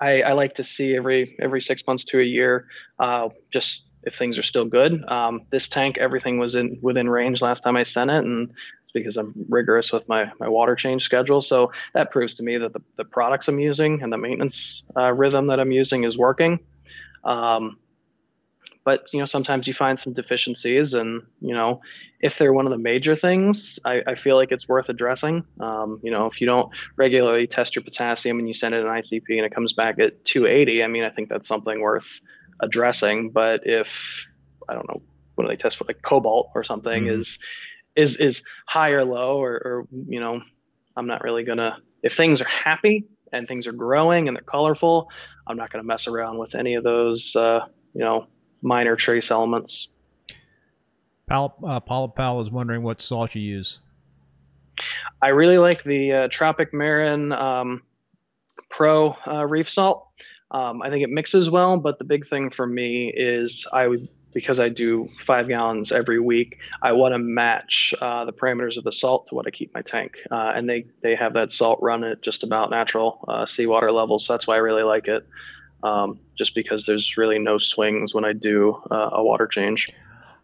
I, I, like to see every every six months to a year, uh, just if things are still good. Um, this tank, everything was in within range last time I sent it, and it's because I'm rigorous with my my water change schedule. So that proves to me that the, the products I'm using and the maintenance uh, rhythm that I'm using is working. Um, but you know, sometimes you find some deficiencies, and you know, if they're one of the major things, I, I feel like it's worth addressing. Um, you know, if you don't regularly test your potassium and you send it an ICP and it comes back at 280, I mean, I think that's something worth addressing. But if I don't know, when they test for like cobalt or something mm-hmm. is is is high or low, or, or you know, I'm not really gonna. If things are happy and things are growing and they're colorful, I'm not going to mess around with any of those, uh, you know, minor trace elements. Pal, uh, Paula Powell is wondering what salt you use. I really like the uh, Tropic Marin um, Pro uh, Reef Salt. Um, I think it mixes well, but the big thing for me is I would because I do five gallons every week, I want to match uh, the parameters of the salt to what I keep my tank. Uh, and they, they have that salt run at just about natural uh, seawater levels. So that's why I really like it, um, just because there's really no swings when I do uh, a water change.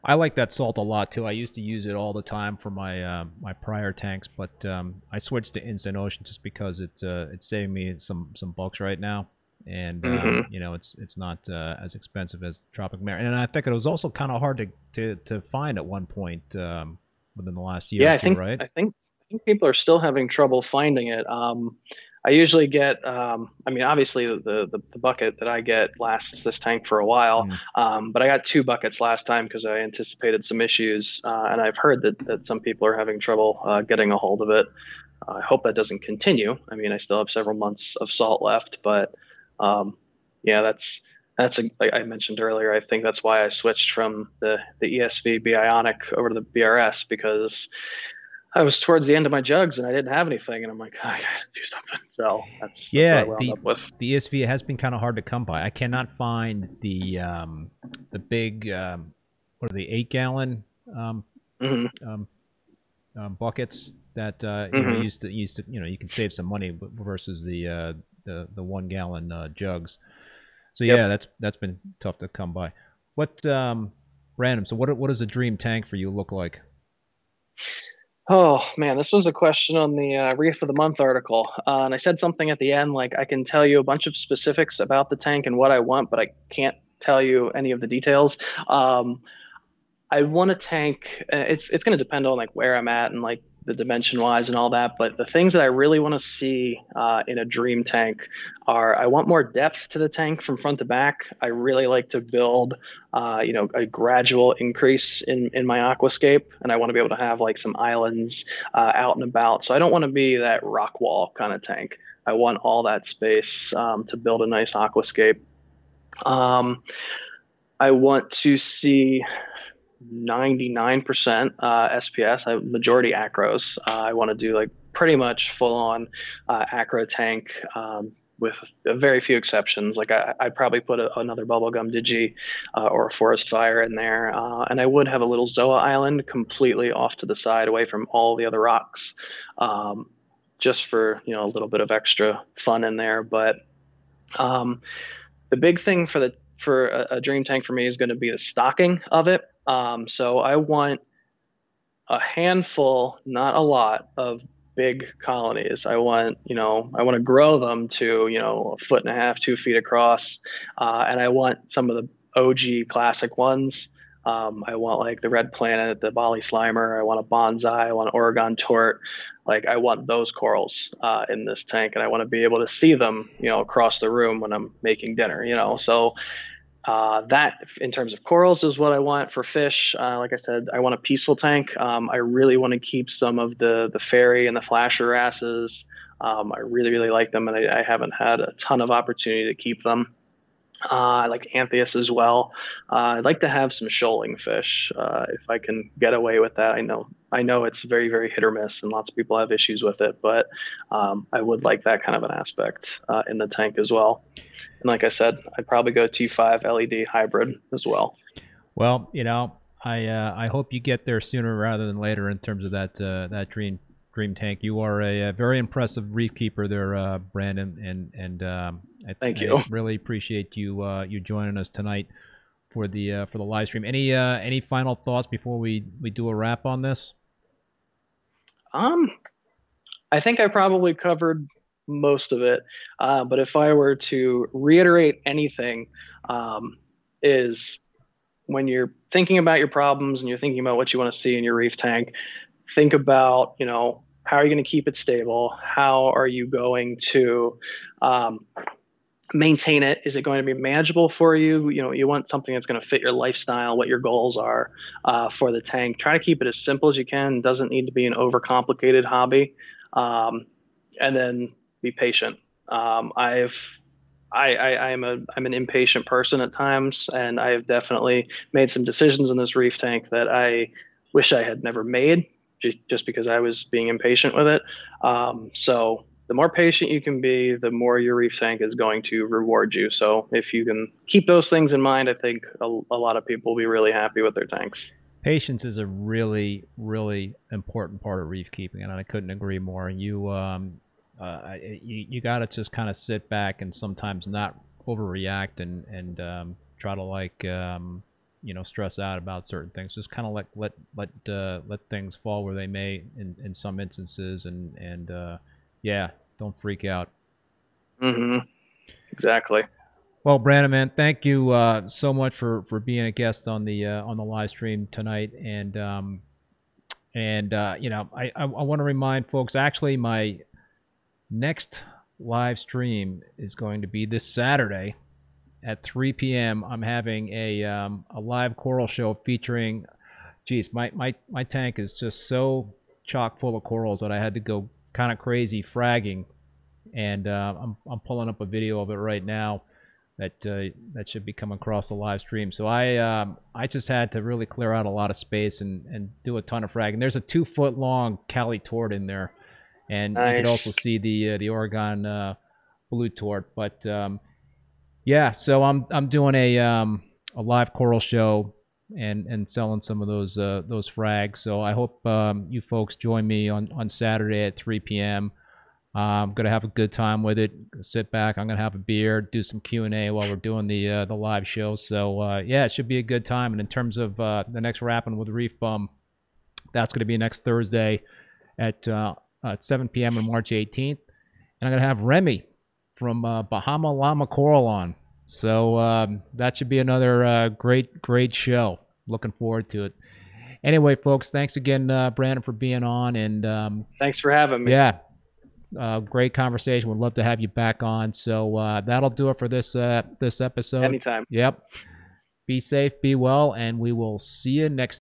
I like that salt a lot too. I used to use it all the time for my uh, my prior tanks, but um, I switched to Instant Ocean just because it uh, it's saving me some some bucks right now and uh, mm-hmm. you know it's it's not uh, as expensive as Tropic Marin. And I think it was also kind of hard to, to, to find at one point um, within the last year. Yeah, I two, think right. I think I think people are still having trouble finding it. Um, I usually get, um, I mean, obviously the, the, the bucket that I get lasts this tank for a while, mm. um, but I got two buckets last time because I anticipated some issues, uh, and I've heard that, that some people are having trouble uh, getting a hold of it. I hope that doesn't continue. I mean, I still have several months of salt left, but um, yeah, that's that's a, like I mentioned earlier. I think that's why I switched from the the ESV Bionic over to the BRS because I was towards the end of my jugs and I didn't have anything, and I'm like, oh, *laughs* I gotta do something. So that's, yeah. That's the, the ESV has been kind of hard to come by. I cannot find the um, the big um, what are the eight gallon um, mm-hmm. um, um buckets that uh, mm-hmm. you know, mm-hmm. used to used to you know you can save some money versus the uh, the the one gallon uh, jugs. So yep. yeah, that's that's been tough to come by. What um, random? So what what does a dream tank for you look like? Oh man, this was a question on the uh, Reef of the Month article, uh, and I said something at the end like I can tell you a bunch of specifics about the tank and what I want, but I can't tell you any of the details. Um, I want a tank. Uh, it's it's going to depend on like where I'm at and like the dimension wise and all that. But the things that I really want to see uh, in a dream tank are I want more depth to the tank from front to back. I really like to build, uh, you know, a gradual increase in in my aquascape, and I want to be able to have like some islands uh, out and about. So I don't want to be that rock wall kind of tank. I want all that space um, to build a nice aquascape. Um, I want to see 99% uh, SPS, I, majority acros. Uh, I want to do like pretty much full on uh, acro tank um, with very few exceptions. Like I, would probably put a, another bubblegum digi uh, or a forest fire in there. Uh, and I would have a little Zoa island completely off to the side away from all the other rocks. Um, just for, you know, a little bit of extra fun in there. But um, the big thing for the for a, a dream tank for me is going to be the stocking of it. Um, so I want a handful, not a lot, of big colonies. I want, you know, I want to grow them to, you know, a foot and a half, two feet across, uh, and I want some of the OG classic ones. Um, I want like the red planet, the Bali slimer. I want a bonsai. I want an Oregon tort. Like I want those corals uh, in this tank, and I want to be able to see them, you know, across the room when I'm making dinner. You know, so uh, that, in terms of corals, is what I want for fish. Uh, like I said, I want a peaceful tank. Um, I really want to keep some of the the fairy and the flasher wrasses. Um, I really, really like them, and I, I, haven't had a ton of opportunity to keep them. Uh, I like Anthias as well. Uh, I'd like to have some shoaling fish uh, if I can get away with that. I know I know it's very very hit or miss, and lots of people have issues with it, but um, I would like that kind of an aspect uh, in the tank as well. And like I said, I'd probably go T5 LED hybrid as well. Well, you know, I uh, I hope you get there sooner rather than later in terms of that uh, that dream dream tank. You are a, a very impressive reef keeper there, Brandon, and and um, I, Thank you. I *laughs* really appreciate you uh, you joining us tonight for the uh, for the live stream. Any uh, any final thoughts before we we do a wrap on this? Um, I think I probably covered most of it. Uh, but if I were to reiterate anything, um, is when you're thinking about your problems and you're thinking about what you want to see in your reef tank, think about you know how are you going to keep it stable? How are you going to um, maintain it? Is it going to be manageable for you? You know, you want something that's going to fit your lifestyle, what your goals are uh, for the tank. Try to keep it as simple as you can. Doesn't need to be an overcomplicated hobby. Um, and then be patient. Um, I've I, I, am a I'm an impatient person at times, and I have definitely made some decisions in this reef tank that I wish I had never made, just, just because I was being impatient with it. Um, so the more patient you can be, the more your reef tank is going to reward you. So if you can keep those things in mind, I think a, a lot of people will be really happy with their tanks. Patience is a really, really important part of reef keeping, and I couldn't agree more. You, um, uh, you, you got to just kind of sit back and sometimes not overreact and and um, try to like um, you know stress out about certain things. Just kind of like let let uh, let things fall where they may in, in some instances, and and uh, yeah, don't freak out. Mm-hmm. Exactly. Well, Brandon, man, thank you uh, so much for, for being a guest on the uh, on the live stream tonight, and um, and uh, you know, I, I, I want to remind folks. Actually, my next live stream is going to be this Saturday at 3 p.m. I'm having a um, a live coral show featuring. Geez, my, my my tank is just so chock full of corals that I had to go kind of crazy fragging, and uh, I'm I'm pulling up a video of it right now that uh, that should be coming across the live stream. So I um, I just had to really clear out a lot of space and, and do a ton of fragging. There's a two foot long Cali tort in there, and nice. you could also see the uh, the Oregon uh, blue tort. But um, yeah, so I'm I'm doing a um, a live coral show and and selling some of those uh, those frags. So I hope um, you folks join me on on Saturday at 3 p.m. I'm gonna have a good time with it. Sit back. I'm gonna have a beer, do some Q and A while we're doing the uh, the live show. So uh, yeah, it should be a good time. And in terms of uh, the next rapping with Reef Bum, that's gonna be next Thursday at uh, at 7 p.m. on March 18th. And I'm gonna have Remy from uh, Bahama Llama Coral on. So um, that should be another uh, great, great show. Looking forward to it. Anyway, folks, thanks again, uh, Brandon, for being on. And um, thanks for having me. Yeah, uh, great conversation. Would love to have you back on. So uh, that'll do it for this uh, this episode. Anytime. Yep. Be safe, be well, and we will see you next.